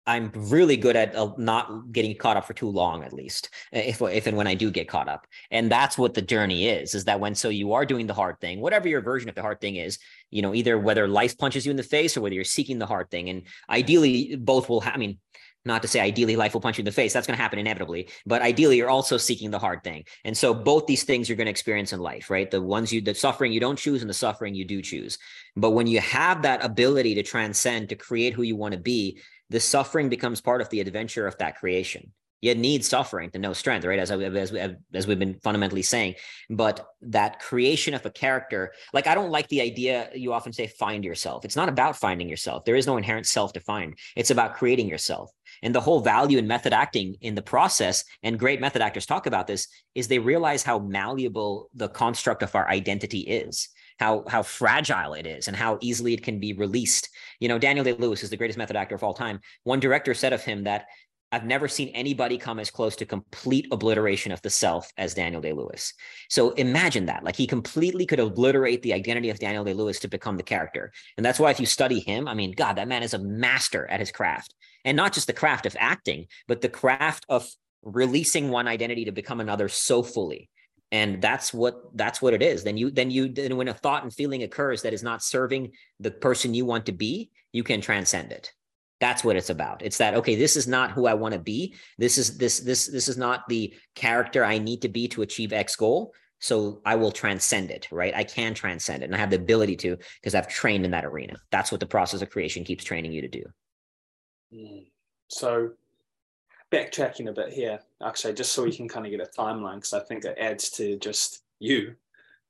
I'm really good at uh, not getting caught up for too long, at least if, if and when I do get caught up. And that's what the journey is, is that when, so you are doing the hard thing, whatever your version of the hard thing is, you know, either whether life punches you in the face or whether you're seeking the hard thing. And ideally both will, ha- I mean, not to say ideally life will punch you in the face that's going to happen inevitably but ideally you're also seeking the hard thing and so both these things you're going to experience in life right the ones you the suffering you don't choose and the suffering you do choose but when you have that ability to transcend to create who you want to be the suffering becomes part of the adventure of that creation. You need suffering to know strength, right? As, as, as we've been fundamentally saying. But that creation of a character, like I don't like the idea you often say, find yourself. It's not about finding yourself. There is no inherent self to find. It's about creating yourself. And the whole value in method acting in the process, and great method actors talk about this, is they realize how malleable the construct of our identity is how how fragile it is and how easily it can be released. You know, Daniel Day Lewis is the greatest method actor of all time. One director said of him that I've never seen anybody come as close to complete obliteration of the self as Daniel Day Lewis. So imagine that. Like he completely could obliterate the identity of Daniel Day Lewis to become the character. And that's why if you study him, I mean, God, that man is a master at his craft. And not just the craft of acting, but the craft of releasing one identity to become another so fully and that's what that's what it is. Then you then you then when a thought and feeling occurs that is not serving the person you want to be you can transcend it. That's what it's about. It's that okay this is not who i want to be. This is this this this is not the character i need to be to achieve x goal. So i will transcend it right? I can transcend it and i have the ability to because i've trained in that arena. That's what the process of creation keeps training you to do. Mm. so backtracking a bit here, actually, just so we can kind of get a timeline, because I think it adds to just you.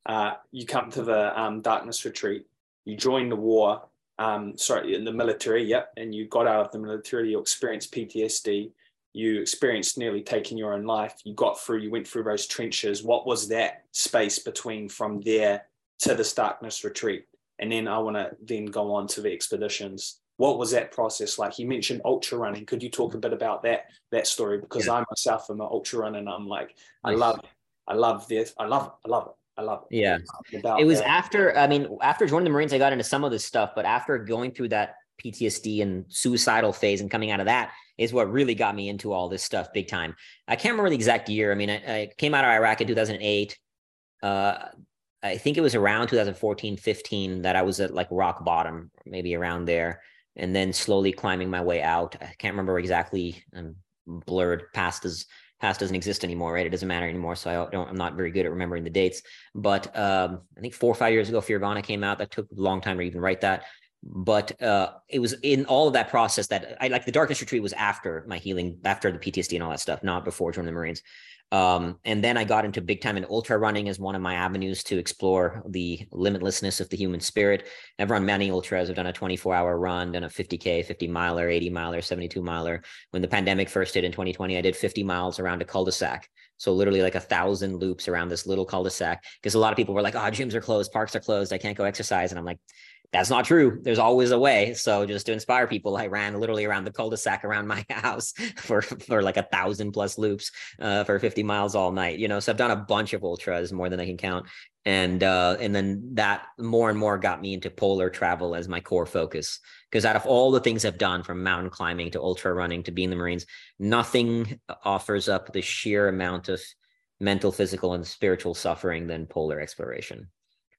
Uh, you come to the um, darkness retreat, you join the war, um, sorry, in the military, yep, and you got out of the military, you experienced PTSD, you experienced nearly taking your own life, you got through, you went through those trenches. What was that space between from there to this darkness retreat? And then I want to then go on to the expeditions what was that process like? You mentioned ultra running. Could you talk a bit about that that story? Because yeah. I myself am an ultra runner, and I'm like, I love, I love this, I love it, I love it. I love it. Yeah. It was that. after, I mean, after joining the Marines, I got into some of this stuff, but after going through that PTSD and suicidal phase and coming out of that is what really got me into all this stuff big time. I can't remember the exact year. I mean, I, I came out of Iraq in 2008. Uh, I think it was around 2014, 15 that I was at like rock bottom, maybe around there and then slowly climbing my way out. I can't remember exactly. I'm blurred. Past does past doesn't exist anymore, right? It doesn't matter anymore. So I don't. I'm not very good at remembering the dates. But um, I think four or five years ago, Fearvana came out. That took a long time to even write that. But uh, it was in all of that process that I like. The Darkness Retreat was after my healing, after the PTSD and all that stuff, not before joining the Marines. Um, and then I got into big time and ultra running as one of my avenues to explore the limitlessness of the human spirit. I've run many ultras. I've done a 24 hour run, done a 50K, 50 miler, 80 miler, 72 miler. When the pandemic first hit in 2020, I did 50 miles around a cul-de-sac. So literally like a thousand loops around this little cul-de-sac because a lot of people were like, oh, gyms are closed, parks are closed. I can't go exercise. And I'm like, that's not true. There's always a way. So just to inspire people, I ran literally around the cul-de-sac around my house for for like a thousand plus loops uh, for 50 miles all night. You know, so I've done a bunch of ultras, more than I can count. And uh, and then that more and more got me into polar travel as my core focus. Because out of all the things I've done, from mountain climbing to ultra running to being the Marines, nothing offers up the sheer amount of mental, physical, and spiritual suffering than polar exploration.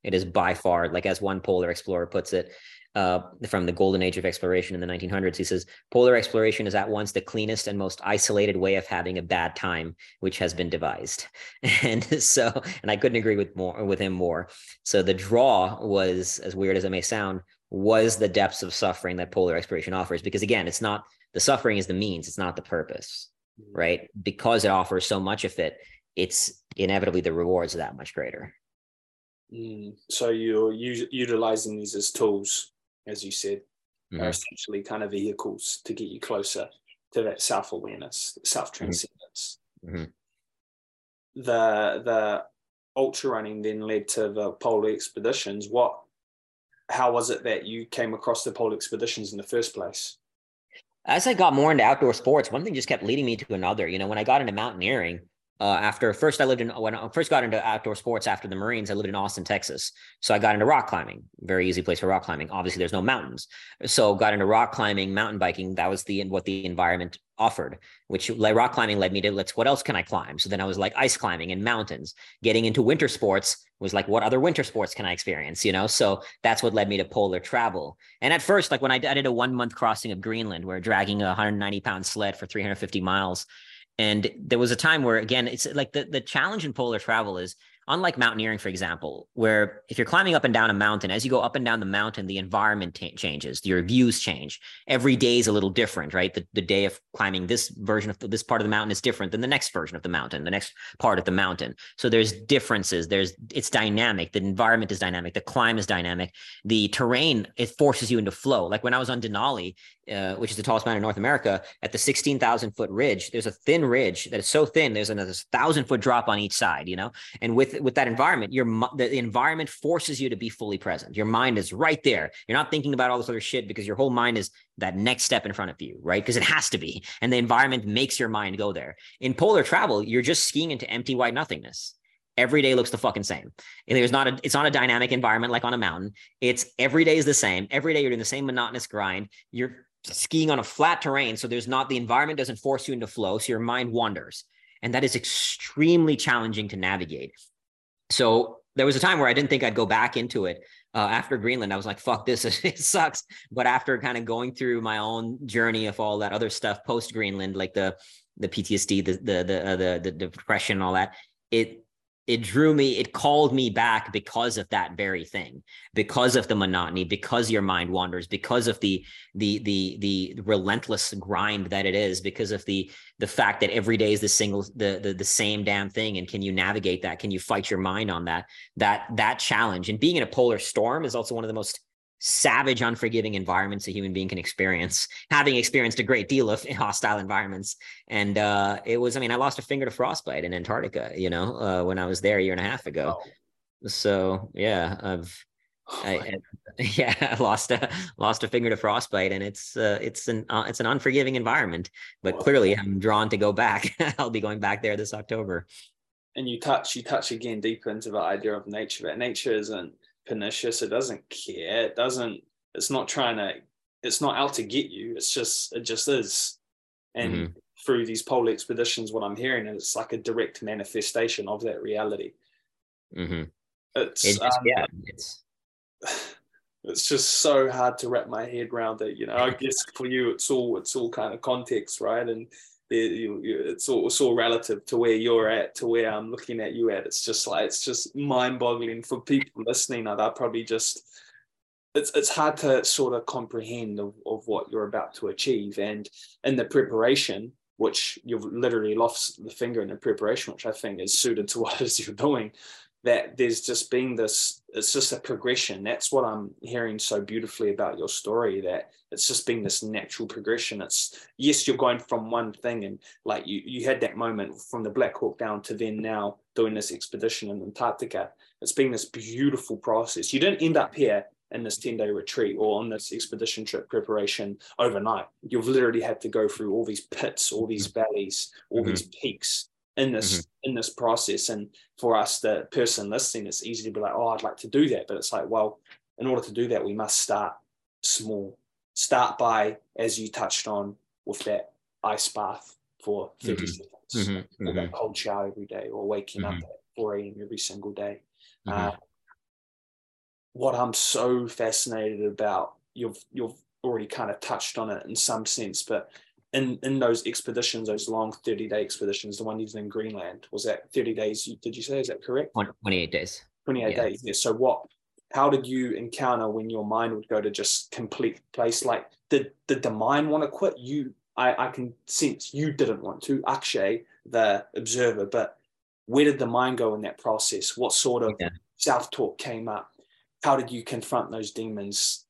It is by far, like as one polar explorer puts it, uh, from the golden age of exploration in the 1900s, he says, polar exploration is at once the cleanest and most isolated way of having a bad time, which has been devised. And so, and I couldn't agree with more with him more. So the draw was, as weird as it may sound, was the depths of suffering that polar exploration offers. Because again, it's not the suffering is the means, it's not the purpose, mm-hmm. right? Because it offers so much of it, it's inevitably the rewards are that much greater. Mm. So you're u- utilizing these as tools, as you said, mm-hmm. are essentially kind of vehicles to get you closer to that self awareness, self transcendence. Mm-hmm. The the ultra running then led to the polar expeditions. What? How was it that you came across the polar expeditions in the first place? As I got more into outdoor sports, one thing just kept leading me to another. You know, when I got into mountaineering, uh, after first I lived in when I first got into outdoor sports after the Marines, I lived in Austin, Texas. So I got into rock climbing, very easy place for rock climbing. Obviously, there's no mountains, so got into rock climbing, mountain biking. That was the what the environment offered. Which like rock climbing led me to let's what else can I climb? So then I was like ice climbing and mountains. Getting into winter sports was like what other winter sports can I experience? You know, so that's what led me to polar travel. And at first, like when I, I did a one month crossing of Greenland, where dragging a 190 pound sled for 350 miles and there was a time where, again, it's like the, the challenge in polar travel is unlike mountaineering, for example, where if you're climbing up and down a mountain, as you go up and down the mountain, the environment t- changes, your views change. Every day is a little different, right? The, the day of climbing this version of the, this part of the mountain is different than the next version of the mountain, the next part of the mountain. So there's differences. There's it's dynamic. The environment is dynamic. The climb is dynamic. The terrain it forces you into flow. Like when I was on Denali, uh, which is the tallest mountain in North America, at the 16,000 foot ridge, there's a thin ridge that is so thin. There's another thousand foot drop on each side, you know, and with with that environment, your the, environment forces you to be fully present. Your mind is right there. You're not thinking about all this other shit because your whole mind is that next step in front of you, right? Because it has to be, and the environment makes your mind go there. In polar travel, you're just skiing into empty white nothingness every day looks the fucking same. And there's not a it's not a dynamic environment like on a mountain. It's every day is the same. Every day you're doing the same monotonous grind. You're skiing on a flat terrain. So there's not the environment doesn't force you into flow. So your mind wanders. And that is extremely challenging to navigate. So there was a time where I didn't think I'd go back into it. Uh, after Greenland, I was like, fuck this, it sucks. But after kind of going through my own journey of all that other stuff post Greenland, like the the PTSD, the the the, uh, the the depression, all that, it it drew me it called me back because of that very thing because of the monotony because your mind wanders because of the the the the relentless grind that it is because of the the fact that every day is the single the, the the same damn thing. And can you navigate that? Can you fight your mind on that? That that challenge. And being in a polar storm is also one of the most savage, unforgiving environments a human being can experience, having experienced a great deal of hostile environments. And uh, it was, I mean, I lost a finger to frostbite in Antarctica, you know, uh, when I was there a year and a half ago. Oh. So yeah, I've, oh I, I, yeah, I lost a lost a finger to frostbite, and it's uh, it's an uh, it's an unforgiving environment. But clearly, I'm drawn to go back. I'll be going back there this October. And you touch you touch again deeper into the idea of nature. That nature isn't pernicious. It doesn't care. It doesn't. It's not trying to. It's not out to get you. It's just. It just is. And mm-hmm. through these polar expeditions, what I'm hearing is it's like a direct manifestation of that reality. Mm-hmm. It's, it's um, yeah. It's it's just so hard to wrap my head around it. You know, I guess for you, it's all it's all kind of context, right? And it's all, it's all relative to where you're at to where I'm looking at you at. It's just like it's just mind boggling for people listening. I'd probably just it's it's hard to sort of comprehend of, of what you're about to achieve. And in the preparation, which you've literally lost the finger in the preparation, which I think is suited to what it is you're doing, that there's just been this it's just a progression that's what i'm hearing so beautifully about your story that it's just been this natural progression it's yes you're going from one thing and like you you had that moment from the black hawk down to then now doing this expedition in antarctica it's been this beautiful process you didn't end up here in this 10 day retreat or on this expedition trip preparation overnight. You've literally had to go through all these pits, all these valleys, all mm-hmm. these peaks in this mm-hmm. in this process. And for us, the person listening, it's easy to be like, oh, I'd like to do that. But it's like, well, in order to do that, we must start small. Start by, as you touched on, with that ice bath for 30 mm-hmm. seconds, mm-hmm. or that mm-hmm. cold shower every day, or waking up mm-hmm. at 4 a.m. every single day. Uh, what I'm so fascinated about, you've you've already kind of touched on it in some sense, but in in those expeditions, those long 30 day expeditions, the one you did in Greenland, was that 30 days? Did you say is that correct? 28 days. 28 yeah. days. Yeah. So what? How did you encounter when your mind would go to just complete place? Like, did did the mind want to quit? You, I, I can sense you didn't want to. Akshay, the observer, but where did the mind go in that process? What sort of yeah. self talk came up? how did you confront those demons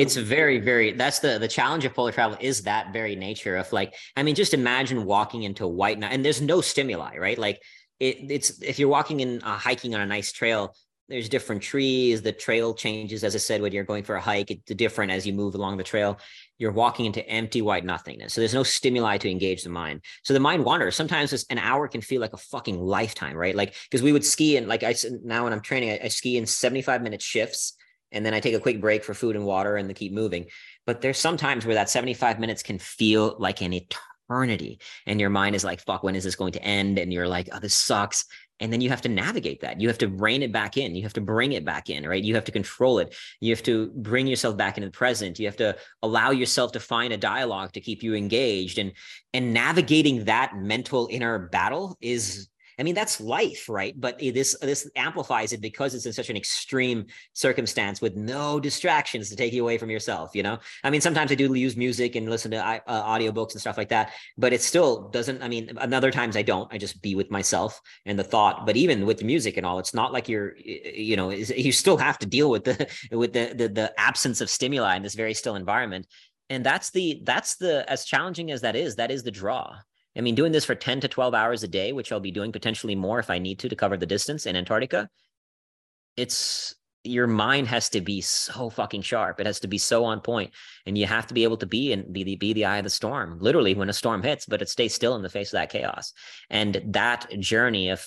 it's very very that's the the challenge of polar travel is that very nature of like i mean just imagine walking into white and there's no stimuli right? Like it, it's if you're walking in uh, hiking on a nice trail there's different trees the trail changes as i said when you're going for a hike it's different as you move along the trail. You're walking into empty white nothingness so there's no stimuli to engage the mind. So the mind wanders. Sometimes an hour can feel like a fucking lifetime right? Like because we would ski and like i said now when i'm training I, I ski in 75 minute shifts and then i take a quick break for food and water and to keep moving. But there's some times where that 75 minutes can feel like an eternity and your mind is like fuck when is this going to end? And you're like oh this sucks. And then you have to navigate that. You have to rein it back in. You have to bring it back in right? You have to control it. You have to bring yourself back into the present. You have to allow yourself to find a dialogue to keep you engaged. And and navigating that mental inner battle is I mean, that's life, right? But this this amplifies it because it's in such an extreme circumstance with no distractions to take you away from yourself. You know, I mean, sometimes I do use music and listen to uh, audiobooks and stuff like that, but it still doesn't. I mean, another times I don't. I just be with myself and the thought. But even with the music and all, it's not like you're, you know, you still have to deal with the with the the, the absence of stimuli in this very still environment and that's the that's the as challenging as that is that is the draw I mean, doing this for 10 to 12 hours a day, which I'll be doing potentially more if I need to to cover the distance in Antarctica, it's your mind has to be so fucking sharp. It has to be so on point, and you have to be able to be and be the be the eye of the storm, literally when a storm hits, but it stays still in the face of that chaos. And that journey of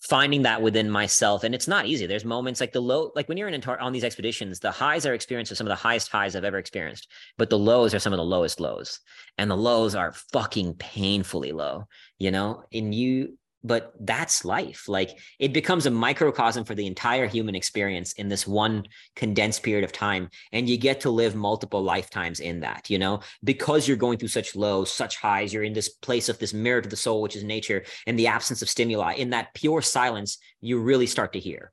finding that within myself and it's not easy. There's moments like the low like when you're in on these expeditions the highs are experienced are some of the highest highs i've ever experienced but the lows are some of the lowest lows and the lows are fucking painfully low you know? And you but that's life. Like it becomes a microcosm for the entire human experience in this one condensed period of time and you get to live multiple lifetimes in that you know? Because you're going through such lows such highs you're in this place of this mirror to the soul which is nature and the absence of stimuli in that pure silence you really start to hear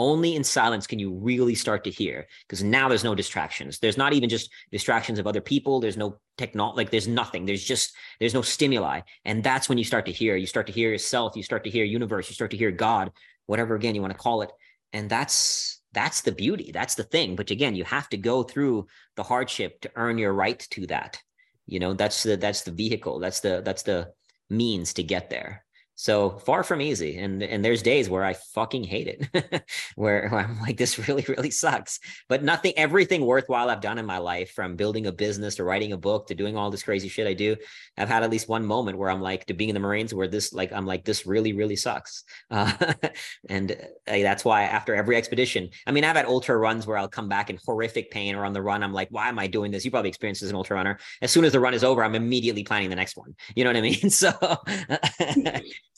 only in silence can you really start to hear because now there's no distractions. There's not even just distractions of other people. There's no technology like there's nothing. There's just there's no stimuli. And that's when you start to hear. You start to hear yourself. You start to hear universe. You start to hear god whatever again you want to call it. And that's that's the beauty. That's the thing. But again you have to go through the hardship to earn your right to that. You know that's the that's the vehicle. That's the that's the means to get there so far from easy. And and there's days where I fucking hate it, where I'm like, this really, really sucks. But nothing, everything worthwhile I've done in my life, from building a business to writing a book to doing all this crazy shit I do, I've had at least one moment where I'm like, to being in the Marines, where this, like, I'm like, this really, really sucks. Uh, and uh, that's why after every expedition, I mean, I've had ultra runs where I'll come back in horrific pain or on the run. I'm like, why am I doing this? You probably experienced as an ultra runner. As soon as the run is over, I'm immediately planning the next one. You know what I mean? So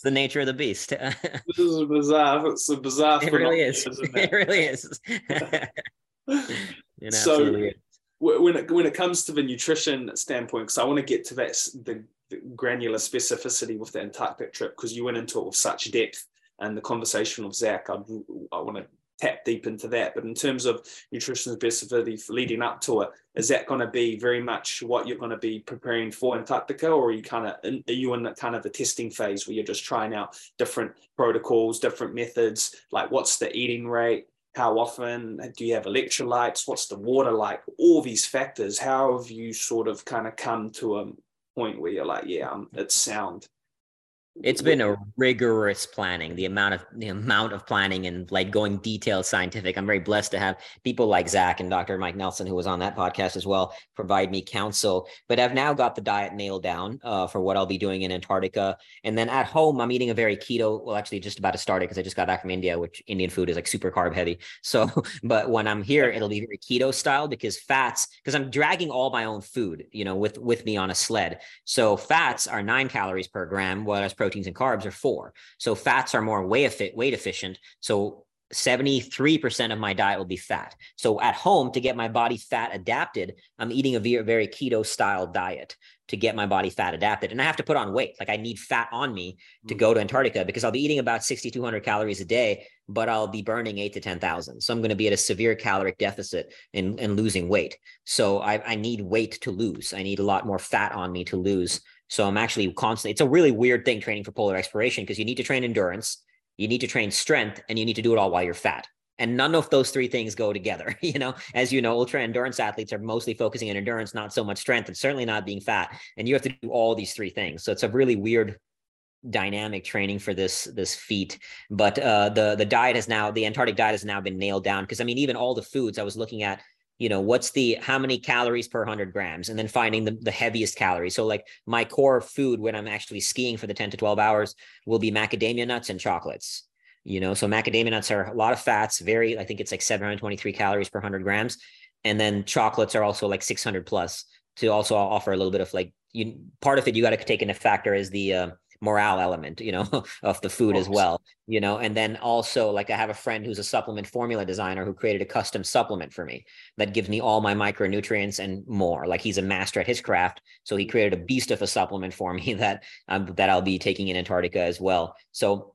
the nature of the beast. this is bizarre. It's a bizarre. It really is. It? it? really is. it so when it when it comes to the nutrition standpoint, because I want to get to that the, the granular specificity with the Antarctic trip, because you went into it with such depth, and the conversation with Zach, I I want to tap deep into that. But in terms of nutrition specificity leading up to it, is that going to be very much what you're going to be preparing for Antarctica, or are you kind of are you in the kind of the testing phase where you're just trying out different protocols, different methods? Like, what's the eating rate? How often do you have electrolytes? What's the water like? All these factors. How have you sort of kind of come to a point where you're like, yeah, um, it's sound? It's been a rigorous planning the amount of the amount of planning and like going detailed scientific. I'm very blessed to have people like zach and dr mike nelson who was on that podcast as well provide me counsel. But i've now got the diet nailed down uh, for what i'll be doing in antarctica. And then at home i'm eating a very keto well actually just about to start it because i just got back from india which indian food is like super carb heavy. So but when i'm here it'll be very keto style because fats because i'm dragging all my own food you know with with me on a sled. So fats are nine calories per gram whereas proteins and carbs are four. So fats are more weight, efficient. So 73% of my diet will be fat. So at home, to get my body fat adapted, I'm eating a very, keto style diet to get my body fat adapted. And I have to put on weight. Like I need fat on me to go to Antarctica because I'll be eating about 6,200 calories a day, but I'll be burning eight to 10,000. So I'm going to be at a severe caloric deficit and, and losing weight. So I, I need weight to lose. I need a lot more fat on me to lose so I'm actually constantly, it's a really weird thing training for polar exploration because you need to train endurance, you need to train strength, and you need to do it all while you're fat. And none of those three things go together. You know, as you know, ultra endurance athletes are mostly focusing on endurance, not so much strength, and certainly not being fat. And you have to do all these three things. So it's a really weird dynamic training for this this feat but uh the the diet has now the antarctic diet has now been nailed down because i mean even all the foods i was looking at you know what's the how many calories per 100 grams? And then finding the, the heaviest calories so like my core food when i'm actually skiing for the 10 to 12 hours will be macadamia nuts and chocolates. You know so macadamia nuts are a lot of fats very i think it's like 723 calories per 100 grams. And then chocolates are also like 600 plus to also offer a little bit of like you part of it you got to take into factor is the uh, morale element, you know, of the food as well, you know, and then also like I have a friend who's a supplement formula designer who created a custom supplement for me that gives me all my micronutrients and more. Like he's a master at his craft, so he created a beast of a supplement for me that um, that I'll be taking in Antarctica as well. So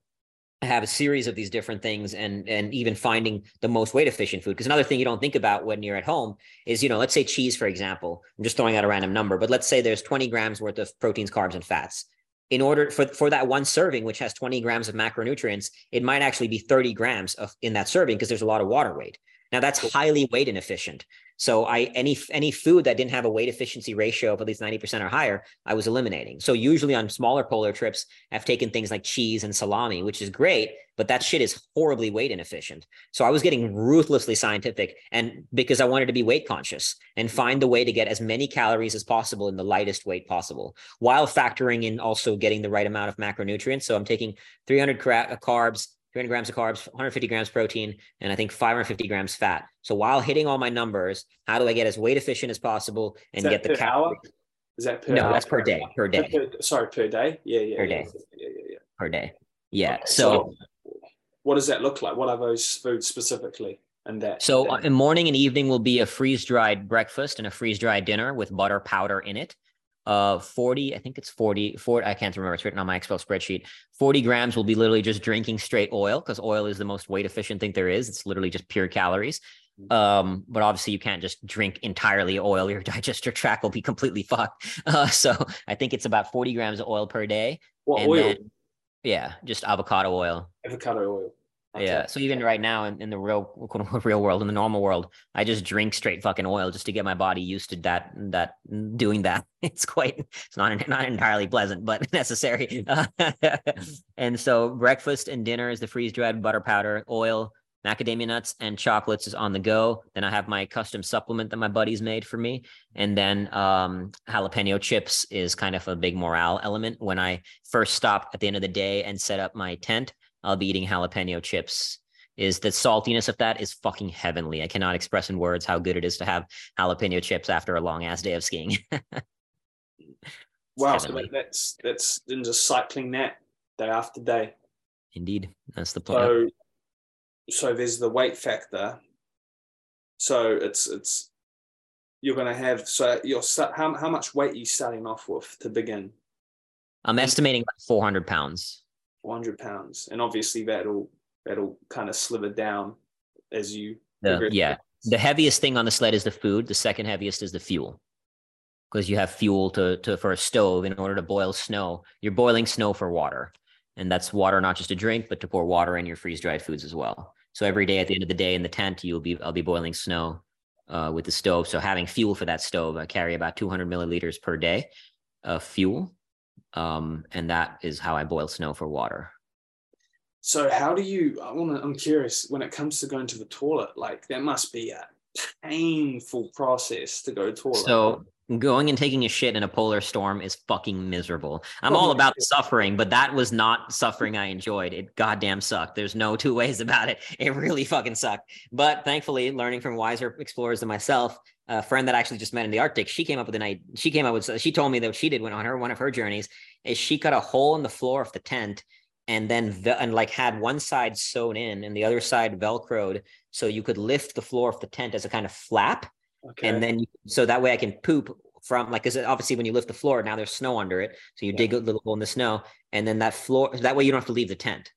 I have a series of these different things and and even finding the most weight efficient food. Because another thing you don't think about when you're at home is, you know, let's say cheese, for example. I'm just throwing out a random number, but let's say there's 20 grams worth of proteins, carbs, and fats in order for, for that one serving, which has 20 grams of macronutrients, it might actually be 30 grams of in that serving because there's a lot of water weight. Now that's highly weight inefficient. So I any any food that didn't have a weight efficiency ratio of at least 90% or higher, I was eliminating. So usually on smaller polar trips, I've taken things like cheese and salami, which is great, but that shit is horribly weight inefficient. So I was getting ruthlessly scientific and because I wanted to be weight conscious and find the way to get as many calories as possible in the lightest weight possible while factoring in also getting the right amount of macronutrients. So I'm taking 300 uh, carbs, 300 grams of carbs, 150 grams protein, and I think 550 grams fat. So while hitting all my numbers, how do I get as weight efficient as possible and get the calories? Is that per no? Hour? That's per day. Per day. Per, sorry, per day. Yeah, yeah. Per yeah, day. Yeah, yeah, yeah. Per day. Yeah. Okay, so, so, what does that look like? What are those foods specifically? And that. So that? in morning and evening will be a freeze dried breakfast and a freeze dried dinner with butter powder in it uh 40 i think it's 40 40 i can't remember it's written on my excel spreadsheet. 40 grams will be literally just drinking straight oil because oil is the most weight efficient thing there is. It's literally just pure calories. Mm. um but obviously you can't just drink entirely oil. Your digestive tract will be completely fucked. Uh, so i think it's about 40 grams of oil per day. What and oil? then, yeah just avocado oil. Avocado oil Yeah. So even right now in, in the real real world, in the normal world, I just drink straight fucking oil just to get my body used to that that doing that. It's quite it's not not entirely pleasant, but necessary. and so breakfast and dinner is the freeze dried butter powder, oil, macadamia nuts, and chocolates is on the go. Then I have my custom supplement that my buddies made for me, and then um, jalapeno chips is kind of a big morale element. When I first stop at the end of the day and set up my tent Uh, I'll be eating jalapeno chips. Is the saltiness of that is fucking heavenly. I cannot express in words how good it is to have jalapeno chips after a long ass day of skiing. wow, so that's that's then just cycling that day after day. Indeed, that's the plan. So, so there's the weight factor. So it's it's you're going to have so you're how how much weight are you starting off with to begin? I'm estimating like 400 pounds. 400 pounds, and obviously that'll that'll kind of sliver down as you. The, yeah, the heaviest thing on the sled is the food. The second heaviest is the fuel, because you have fuel to to for a stove in order to boil snow. You're boiling snow for water, and that's water not just to drink, but to pour water in your freeze dried foods as well. So every day at the end of the day in the tent, you'll be I'll be boiling snow uh, with the stove. So having fuel for that stove, I carry about 200 milliliters per day of fuel Um, and that is how I boil snow for water. So how do you? I want to. I'm curious when it comes to going to the toilet. Like that must be a painful process to go to the toilet. So going and taking a shit in a polar storm is fucking miserable. I'm all about the suffering, but that was not suffering I enjoyed. It goddamn sucked. There's no two ways about it. It really fucking sucked. But thankfully, learning from wiser explorers than myself, a friend that I actually just met in the Arctic, she came up with an idea. She came up with, she told me that what she did when on her, one of her journeys is she cut a hole in the floor of the tent and then and like had one side sewn in and the other side velcroed so you could lift the floor of the tent as a kind of flap okay. and then so that way i can poop from like because obviously when you lift the floor now there's snow under it so you yeah. dig a little hole in the snow and then that floor that way you don't have to leave the tent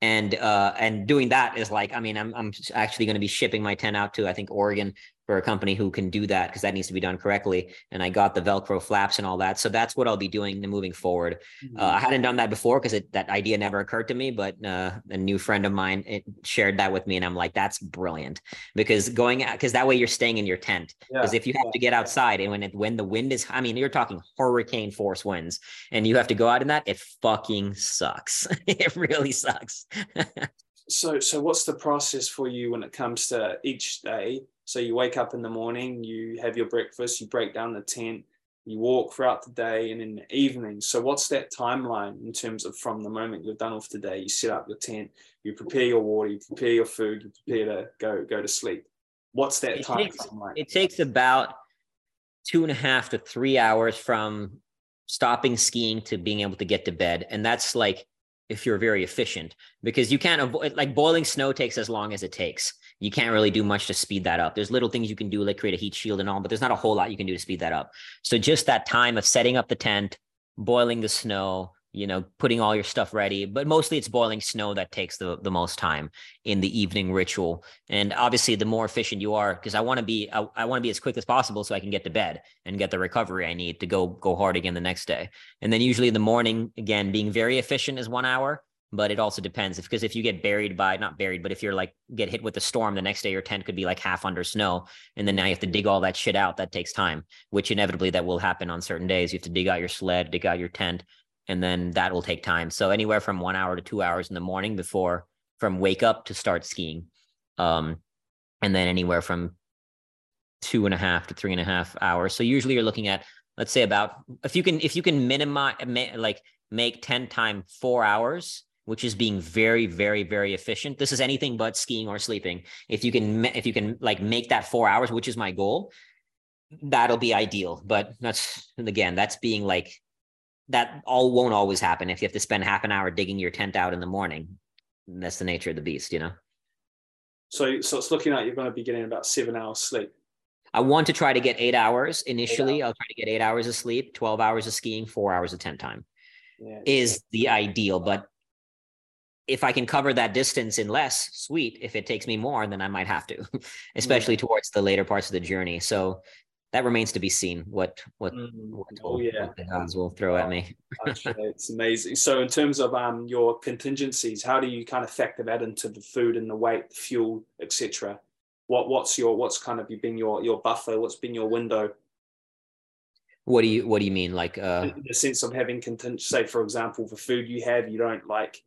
and uh and doing that is like i mean i'm, I'm actually going to be shipping my tent out to i think oregon for a company who can do that because that needs to be done correctly. And I got the Velcro flaps and all that. So that's what I'll be doing moving forward. Mm-hmm. Uh, I hadn't done that before because that idea never occurred to me, but uh, a new friend of mine shared that with me. And I'm like, that's brilliant because going out, because that way you're staying in your tent. Because yeah. if you have yeah. to get outside and when it, when the wind is, I mean, you're talking hurricane force winds and you have to go out in that, it fucking sucks. it really sucks. so, so what's the process for you when it comes to each day? So you wake up in the morning, you have your breakfast, you break down the tent, you walk throughout the day and in the evening. So what's that timeline in terms of from the moment you're done off the day, you set up your tent, you prepare your water, you prepare your food, you prepare to go go to sleep. What's that it time takes, It takes about two and a half to three hours from stopping skiing to being able to get to bed. And that's like if you're very efficient because you can't avoid like boiling snow takes as long as it takes you can't really do much to speed that up. There's little things you can do, like create a heat shield and all, but there's not a whole lot you can do to speed that up. So just that time of setting up the tent, boiling the snow, you know, putting all your stuff ready, but mostly it's boiling snow that takes the, the most time in the evening ritual. And obviously the more efficient you are, because I want to be, I, I want to be as quick as possible so I can get to bed and get the recovery I need to go, go hard again the next day. And then usually in the morning, again, being very efficient is one hour but it also depends if because if you get buried by not buried but if you're like get hit with a storm the next day your tent could be like half under snow and then now you have to dig all that shit out that takes time which inevitably that will happen on certain days you have to dig out your sled dig out your tent and then that will take time. So anywhere from one hour to two hours in the morning before from wake up to start skiing. Um and then anywhere from two and a half to three and a half hours. So usually you're looking at let's say about if you can if you can minimize like make 10 time four hours which is being very very very efficient. This is anything but skiing or sleeping. If you can if you can like make that four hours which is my goal that'll be ideal. But that's again that's being like that all won't always happen if you have to spend half an hour digging your tent out in the morning that's the nature of the beast you know so so it's looking like you're going to be getting about seven hours sleep i want to try to get eight hours initially hours. i'll try to get eight hours of sleep 12 hours of skiing four hours of tent time yeah. is the ideal but if I can cover that distance in less, sweet. If it takes me more, then I might have to, especially yeah. towards the later parts of the journey. So that remains to be seen. What what, mm. what, oh, yeah. the gods will throw at me. it's amazing. So in terms of um your contingencies, how do you kind of factor that into the food and the weight, the fuel, etc. What what's your what's kind of been your your buffer? What's been your window? What do you what do you mean? Like uh the, the sense of having contingency, say for example, the food you have, you don't like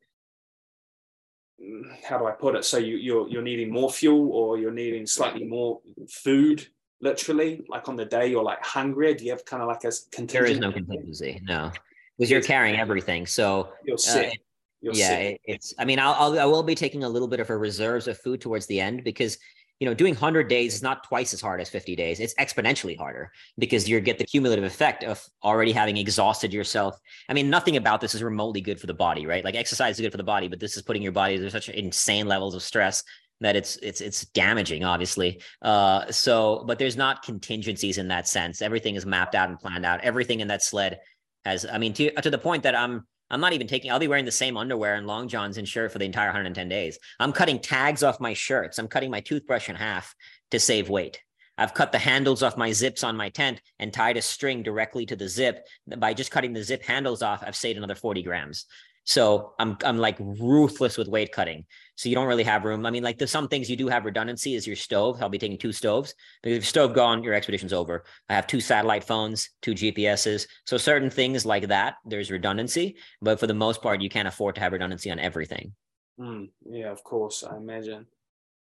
how do I put it? So you, you're you're needing more fuel, or you're needing slightly more food. Literally, like on the day you're like hungry Do you have kind of like a contingency? There is no contingency. No, because you're carrying everything. So you're sick. Uh, you're yeah, sick. it's. I mean, I'll, I'll I will be taking a little bit of a reserves of food towards the end because you know, doing 100 days is not twice as hard as 50 days. It's exponentially harder because you get the cumulative effect of already having exhausted yourself. I mean, nothing about this is remotely good for the body, right? Like exercise is good for the body, but this is putting your body through such insane levels of stress that it's it's it's damaging obviously uh so but there's not contingencies in that sense everything is mapped out and planned out everything in that sled has i mean to to the point that i'm I'm not even taking, I'll be wearing the same underwear and long johns and shirt for the entire 110 days. I'm cutting tags off my shirts. I'm cutting my toothbrush in half to save weight. I've cut the handles off my zips on my tent and tied a string directly to the zip. By just cutting the zip handles off, I've saved another 40 grams. So I'm I'm like ruthless with weight cutting. So you don't really have room. I mean, like there's some things you do have redundancy is your stove. I'll be taking two stoves because if your stove gone, your expedition's over. I have two satellite phones, two GPSs. So certain things like that, there's redundancy. But for the most part, you can't afford to have redundancy on everything. Mm, yeah, of course. I imagine.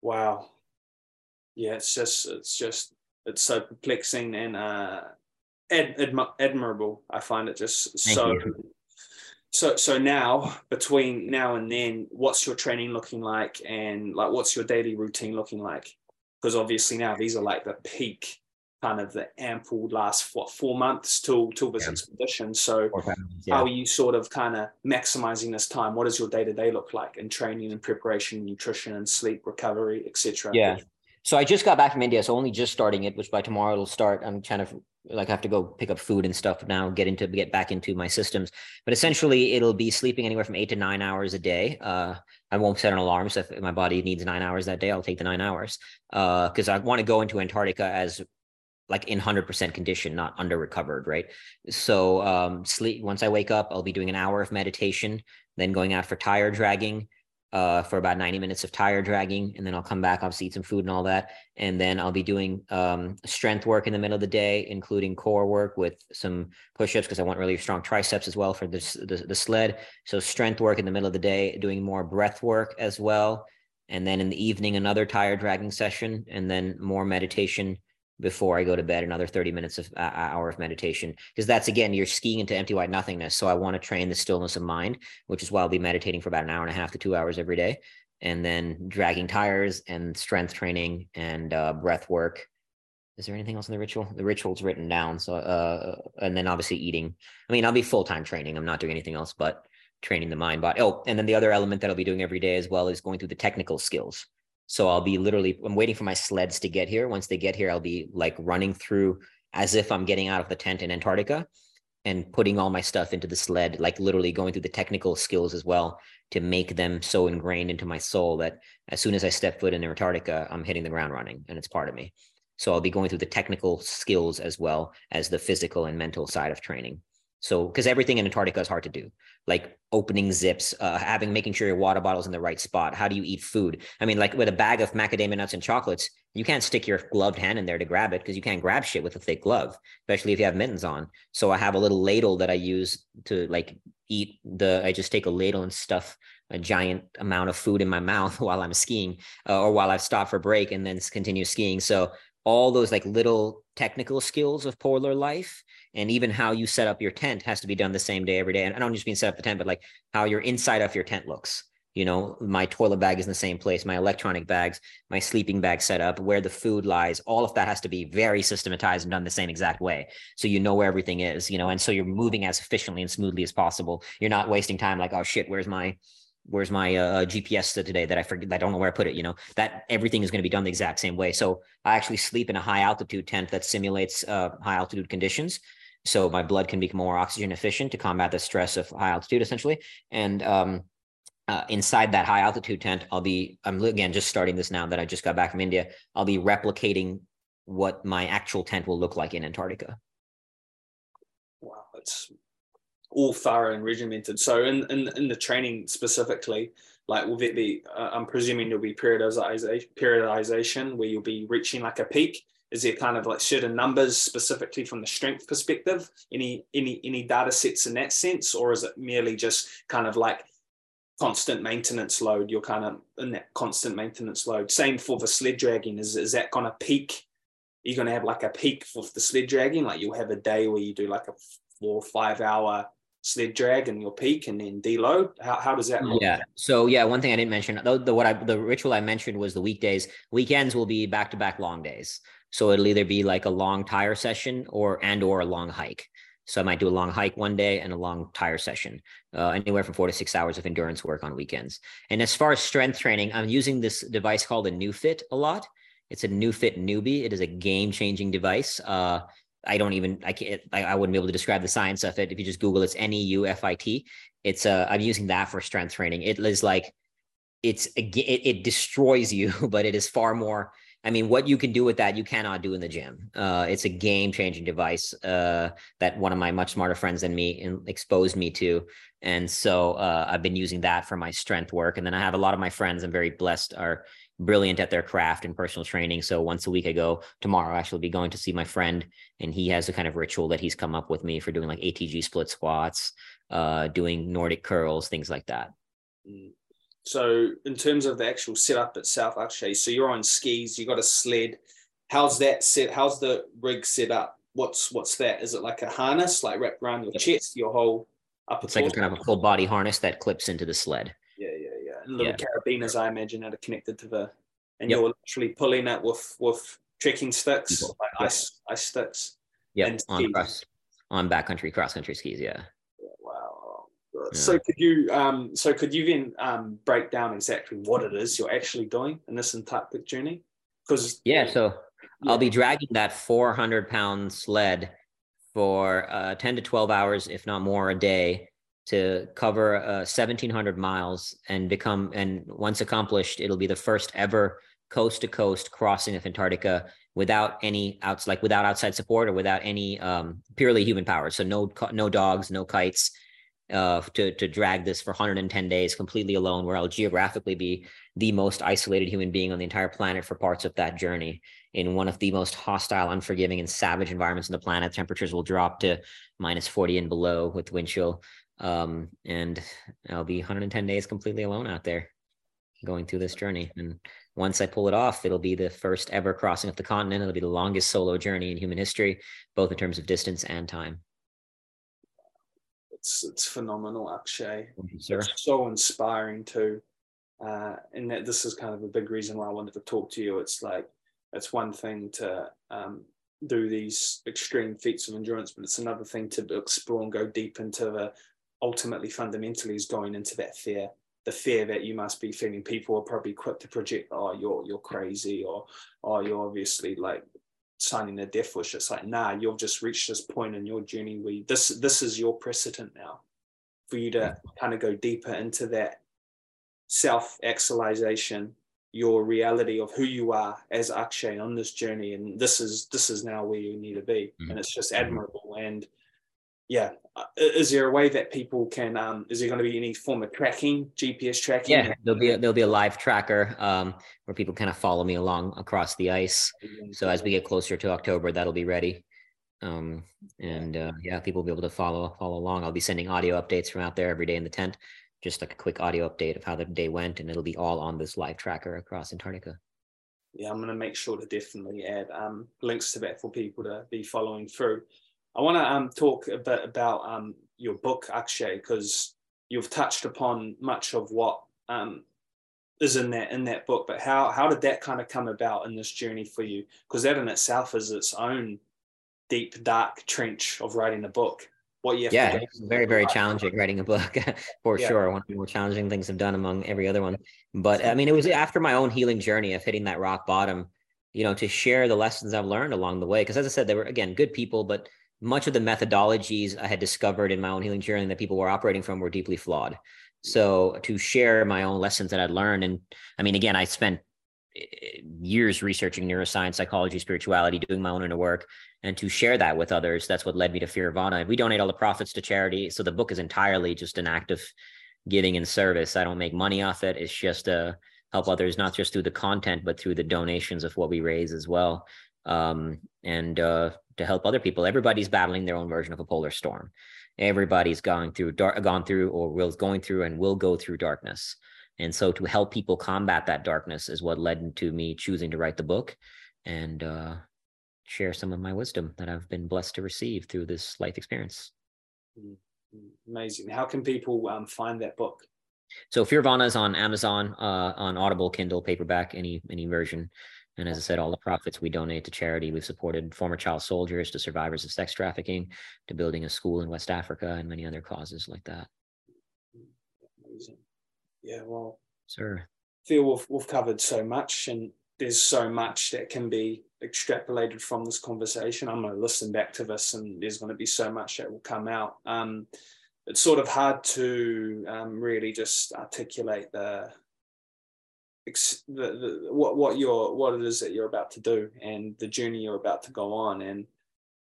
Wow. Yeah, it's just it's just it's so perplexing and uh ad- admi- admirable. I find it just Thank so you so so now between now and then what's your training looking like and like what's your daily routine looking like because obviously now these are like the peak kind of the ample last what four months till till this yeah. expedition so yeah. how are you sort of kind of maximizing this time what does your day-to-day look like in training and preparation nutrition and sleep recovery etc yeah so I just got back from India, so only just starting it, which by tomorrow it'll start. I'm kind of like I have to go pick up food and stuff now, get into get back into my systems. But essentially, it'll be sleeping anywhere from eight to nine hours a day. Uh, I won't set an alarm, so if my body needs nine hours that day, I'll take the nine hours. Because uh, I want to go into Antarctica as like in 100% condition not under recovered right so um sleep once i wake up i'll be doing an hour of meditation then going out for tire dragging uh, for about 90 minutes of tire dragging. And then I'll come back, obviously eat some food and all that. And then I'll be doing um, strength work in the middle of the day, including core work with some push-ups because I want really strong triceps as well for this, the, the sled. So strength work in the middle of the day, doing more breath work as well. And then in the evening, another tire dragging session, and then more meditation before I go to bed, another 30 minutes of uh, hour of meditation. Because that's again, you're skiing into empty white nothingness. So I want to train the stillness of mind, which is why I'll be meditating for about an hour and a half to two hours every day. And then dragging tires and strength training and uh, breath work. Is there anything else in the ritual? The ritual's written down. So, uh, and then obviously eating. I mean, I'll be full time training. I'm not doing anything else but training the mind body. Oh, and then the other element that I'll be doing every day as well is going through the technical skills. So I'll be literally, I'm waiting for my sleds to get here. Once they get here, I'll be like running through as if I'm getting out of the tent in Antarctica and putting all my stuff into the sled, like literally going through the technical skills as well to make them so ingrained into my soul that as soon as I step foot in Antarctica, I'm hitting the ground running and it's part of me. So I'll be going through the technical skills as well as the physical and mental side of training. So, because everything in Antarctica is hard to do, like opening zips, uh, having, making sure your water bottle's in the right spot. How do you eat food? I mean, like with a bag of macadamia nuts and chocolates, you can't stick your gloved hand in there to grab it because you can't grab shit with a thick glove, especially if you have mittens on. So I have a little ladle that I use to like eat the, I just take a ladle and stuff a giant amount of food in my mouth while I'm skiing uh, or while I've stopped for break and then continue skiing. So all those like little technical skills of polar life and even how you set up your tent has to be done the same day every day. And i don't just mean set up the tent but like how your inside of your tent looks. You know my toilet bag is in the same place my electronic bags my sleeping bag set up where the food lies all of that has to be very systematized and done the same exact way. So you know where everything is you know and so you're moving as efficiently and smoothly as possible. You're not wasting time like oh shit where's my where's my uh, GPS today that I forget, I don't know where I put it, you know, that everything is going to be done the exact same way. So I actually sleep in a high altitude tent that simulates uh, high altitude conditions. So my blood can become more oxygen efficient to combat the stress of high altitude essentially. And, um, uh, inside that high altitude tent, I'll be, I'm again, just starting this now that I just got back from India. I'll be replicating what my actual tent will look like in Antarctica. Wow. That's all thorough and regimented. So in, in, in the training specifically, like will it be, uh, I'm presuming there'll be periodization, periodization where you'll be reaching like a peak. Is there kind of like certain numbers specifically from the strength perspective? Any any any data sets in that sense, or is it merely just kind of like constant maintenance load? You're kind of in that constant maintenance load. Same for the sled dragging. Is is that going to peak? You're going to have like a peak for the sled dragging. Like you'll have a day where you do like a four or five hour sled drag and your peak and then deload? How, how does that look? Yeah. So yeah, one thing I didn't mention, the, the what I the ritual I mentioned was the weekdays. Weekends will be back to back long days. So it'll either be like a long tire session or and or a long hike. So I might do a long hike one day and a long tire session, uh, anywhere from four to six hours of endurance work on weekends. And as far as strength training, I'm using this device called a NeuFit a lot. It's a NeuFit Neubie. It is a game changing device. Uh, I don't even I can't I, I, wouldn't be able to describe the science of it. If you just Google it's N E U F I T. It's uh I'm using that for strength training. It is like it's it, it destroys you, but it is far more I mean, what you can do with that, you cannot do in the gym. Uh, it's a game changing device uh, that one of my much smarter friends than me in, exposed me to. And so uh, I've been using that for my strength work. And then I have a lot of my friends, I'm very blessed, are brilliant at their craft and personal training. So once a week I go tomorrow, I actually be going to see my friend and he has a kind of ritual that he's come up with me for doing like ATG split squats, uh, doing Nordic curls, things like that. Mm. So in terms of the actual setup itself, actually, so you're on skis, you got a sled. How's that set? How's the rig set up? What's what's that? Is it like a harness, like wrapped around your chest, your whole upper? It's like a kind of a full body harness that clips into the sled. Yeah, yeah, yeah. And little yeah. carabiners, I imagine, that are connected to the, and yep. you're literally pulling it with with trekking sticks, People. like yep. ice ice sticks. Yeah, on cross, on backcountry cross country skis. Yeah. Wow. So could you um, so could you then um, break down exactly what it is you're actually doing in this Antarctic journey? Because yeah, so. I'll be dragging that 400 pound sled for uh, 10 to 12 hours, if not more, a day to cover uh, 1700 miles and become and once accomplished, it'll be the first ever coast to coast crossing of Antarctica without any outs like without outside support or without any um, purely human power. So no no dogs, no kites uh, to to drag this for 110 days completely alone, where I'll geographically be the most isolated human being on the entire planet for parts of that journey. In one of the most hostile, unforgiving, and savage environments on the planet, temperatures will drop to minus 40 and below with wind chill, um, and I'll be 110 days completely alone out there, going through this journey. And once I pull it off, it'll be the first ever crossing of the continent. It'll be the longest solo journey in human history, both in terms of distance and time it's it's phenomenal, Akshay. Sure. It's so inspiring too. Uh, and that this is kind of a big reason why I wanted to talk to you. It's like it's one thing to um, do these extreme feats of endurance, but it's another thing to explore and go deep into the ultimately fundamentally is going into that fear the fear that you must be feeling people are probably quick to project oh you're you're crazy or oh you're obviously like signing a death wish. It's like, nah, you've just reached this point in your journey where you, this this is your precedent now for you to kind of go deeper into that self actualization, your reality of who you are as Akshay on this journey, and this is this is now where you need to be, mm-hmm. and it's just admirable. And yeah, uh, is there a way that people can? Um, is there going to be any form of tracking, GPS tracking? Yeah, there'll be a, there'll be a live tracker um, where people kind of follow me along across the ice. So as we get closer to October, that'll be ready. Um, and uh, yeah, people will be able to follow follow along. I'll be sending audio updates from out there every day in the tent, just like a quick audio update of how the day went, and it'll be all on this live tracker across Antarctica. Yeah, I'm going to make sure to definitely add um, links to that for people to be following through. I want to um, talk a bit about um, your book, Akshay, because you've touched upon much of what um, is in that in that book. But how how did that kind of come about in this journey for you? Because that in itself is its own deep, dark trench of writing a book. What you yeah, it's very very challenging writing a book for yeah. sure. One of the more challenging things I've done among every other one. But I mean, it was after my own healing journey of hitting that rock bottom. You know, to share the lessons I've learned along the way. Because as I said, they were again good people, but much of the methodologies I had discovered in my own healing journey that people were operating from were deeply flawed. So to share my own lessons that I'd learned, and I mean, again, I spent eh, years researching neuroscience, psychology, spirituality, doing my own inner work, and to share that with others, that's what led me to Fearvana. We donate all the profits to charity, so the book is entirely just an act of giving and service. I don't make money off it. It's just to help others, not just through the content, but through the donations of what we raise as well. Um, and uh, to help other people. Everybody's battling their own version of a polar storm. Everybody's going through dark, gone through, or will going through, and will go through darkness. And so, to help people combat that darkness is what led to me choosing to write the book and uh, share some of my wisdom that I've been blessed to receive through this life experience. Mm-hmm. Amazing. How can people um, find that book? So Fearvana is on Amazon, uh, on Audible, Kindle, paperback, any any version. And as I said, all the profits we donate to charity. We've supported former child soldiers to survivors of sex trafficking, to building a school in West Africa, and many other causes like that. Amazing. Yeah, well, sir. I feel we've, we've covered so much, and there's so much that can be extrapolated from this conversation. I'm going to listen back to this, and there's going to be so much that will come out. Um, it's sort of hard to um, really just articulate the the, the, what what you're what it is that you're about to do and the journey you're about to go on and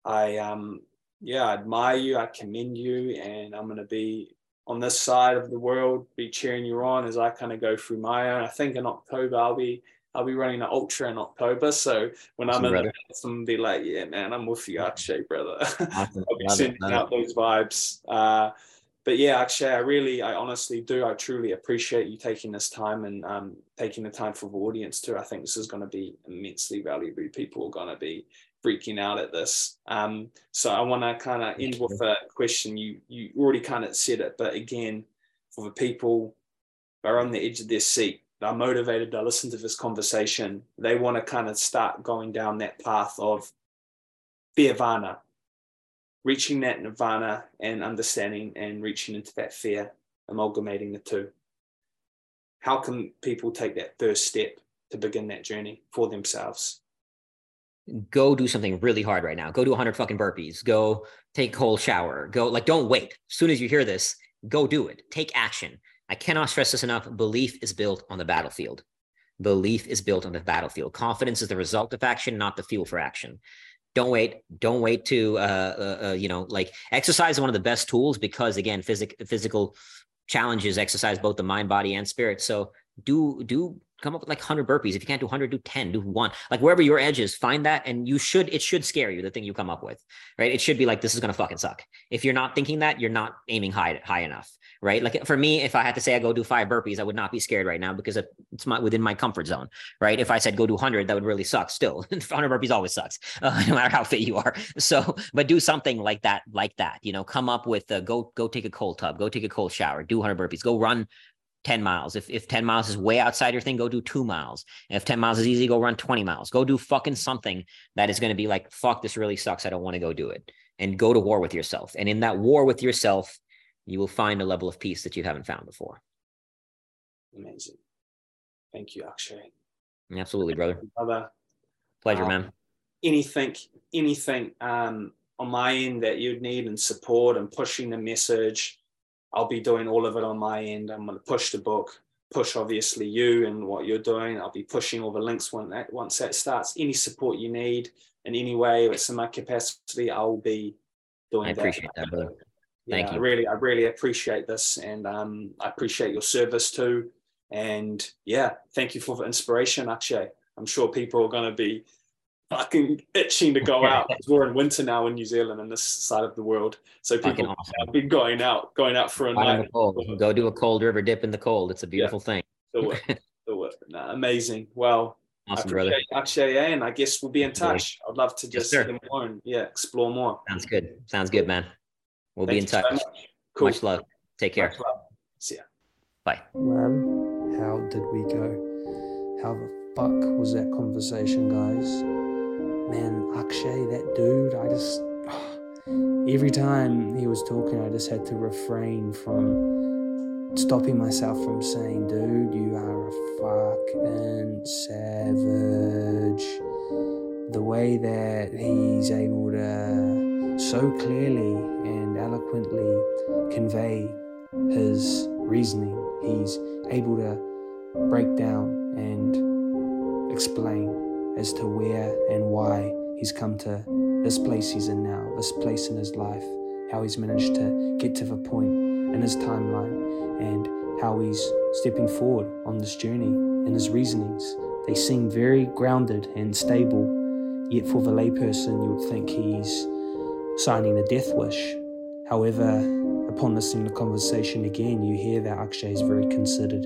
i um yeah i admire you i commend you and i'm going to be on this side of the world be cheering you on as i kind of go through my own i think in october i'll be I'll be running an ultra in October. So when I'm in. I'm be like, yeah, man, I'm with you, Akshay, brother. I'll be sending out those vibes. Uh, but yeah, Akshay, I really, I honestly do. I truly appreciate you taking this time and um, taking the time for the audience too. I think this is going to be immensely valuable. People are going to be freaking out at this. Um, so I want to kind of end with a question. You you already kind of said it, but again, for the people that are on the edge of their seat, they're motivated to listen to this conversation. They want to kind of start going down that path of nirvana, reaching that nirvana and understanding and reaching into that fear, amalgamating the two. How can people take that first step to begin that journey for themselves? Go do something really hard right now. Go do 100 fucking burpees. Go take a cold shower. Go, like, don't wait. As soon as you hear this, go do it. Take action. I cannot stress this enough. Belief is built on the battlefield. Belief is built on the battlefield. Confidence is the result of action, not the fuel for action don't wait don't wait to uh, uh, uh, you know like exercise is one of the best tools because again physic, physical challenges exercise both the mind body and spirit. So do do come up with like 100 burpees if you can't do 100 do 10 do one like wherever your edge is find that and you should it should scare you the thing you come up with right it should be like this is going to fucking suck if you're not thinking that you're not aiming high high enough right? Like for me, if I had to say I go do five burpees, I would not be scared right now because it's my within my comfort zone, right? If I said go do 100, that would really suck still. 100 burpees always sucks, uh, no matter how fit you are. So, but do something like that, like that, you know, come up with a, go, go take a cold tub, go take a cold shower, do 100 burpees, go run 10 miles. If, if 10 miles is way outside your thing, go do two miles. And if 10 miles is easy, go run 20 miles. Go do fucking something that is going to be like, fuck, this really sucks. I don't want to go do it. And go to war with yourself. And in that war with yourself, you will find a level of peace that you haven't found before. Amazing. Thank you, Akshay. Absolutely, brother. Brother. Pleasure, um, man. Anything, anything um, on my end that you'd need and support and pushing the message, I'll be doing all of it on my end. I'm going to push the book, push obviously you and what you're doing. I'll be pushing all the links when that, once that starts. Any support you need in any way, it's in my capacity, I'll be doing that. I appreciate that, that brother. Thank yeah, you. I really, I really appreciate this, and um, I appreciate your service too. And yeah, thank you for the inspiration, Akshay. I'm sure people are going to be fucking itching to go out. we're in winter now in New Zealand and this side of the world, so people awesome. have been going out, going out for a night. Go do a cold river dip in the cold. It's a beautiful yeah. thing. Do it. Do it. Nah, amazing. Well, Awesome, brother. Akshay, and I guess we'll be in touch. I'd love to just yes, yeah, explore more. Sounds good. Sounds good, man. We'll Thank be in touch. So much. Cool. much love. Take care. See ya. Bye. Man, how did we go? How the fuck was that conversation, guys? Man, Akshay, that dude, I just. every time he was talking, I just had to refrain from stopping myself from saying, dude, you are a fucking savage. The way that he's able to so clearly and eloquently convey his reasoning. He's able to break down and explain as to where and why he's come to this place he's in now, this place in his life, how he's managed to get to the point in his timeline, and how he's stepping forward on this journey and his reasonings. They seem very grounded and stable, yet for the layperson, you would think he's signing a death wish. However, upon listening to the conversation again, you hear that Akshay is very considered.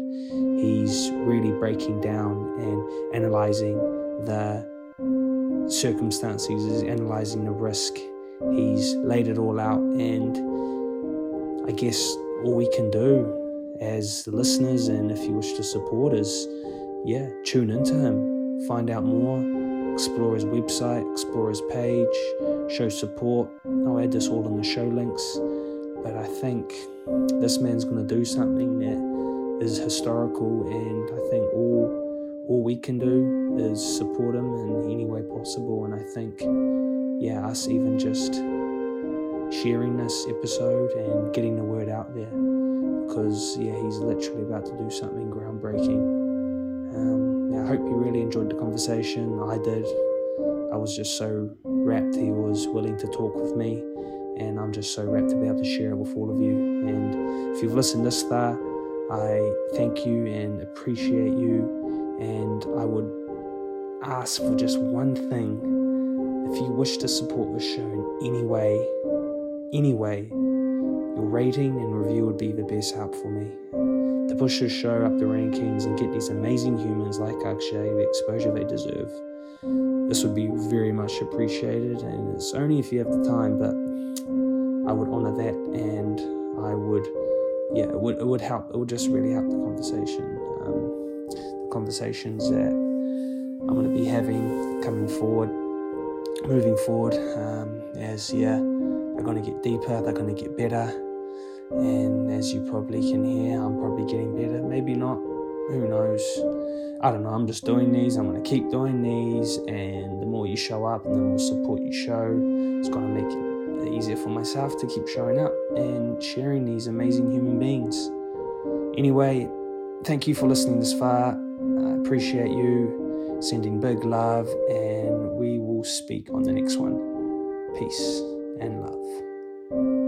He's really breaking down and analyzing the circumstances, he's analyzing the risk. He's laid it all out, and I guess all we can do as listeners, and if you wish to support us, yeah, tune into him, find out more, explore his website, explore his page, show support. I'll add this all in the show links. But I think this man's going to do something that is historical, and I think all all we can do is support him in any way possible. And I think, yeah, us even just sharing this episode and getting the word out there because, yeah, he's literally about to do something groundbreaking. Um, I hope you really enjoyed the conversation. I did. I was just so rapt he was willing to talk with me, and I'm just so rapt to be able to share it with all of you. And if you've listened this far, I thank you and appreciate you. And I would ask for just one thing. If you wish to support the show in any way, any way, your rating and review would be the best help for me. To push this show up the rankings and get these amazing humans like Akshay the exposure they deserve. This would be very much appreciated, and it's only if you have the time, but I would honor that and I would, yeah, it would, it would help. It would just really help the conversation. Conversations that I'm going to be having coming forward, moving forward, um, as, yeah, they're going to get deeper, they're going to get better. And as you probably can hear, I'm probably getting better. Maybe not. Who knows? I don't know. I'm just doing these. I'm going to keep doing these. And the more you show up and the more support you show, it's going to make it easier for myself to keep showing up and sharing these amazing human beings. Anyway, thank you for listening this far. Appreciate you. Sending big love, and we will speak on the next one. Peace and love.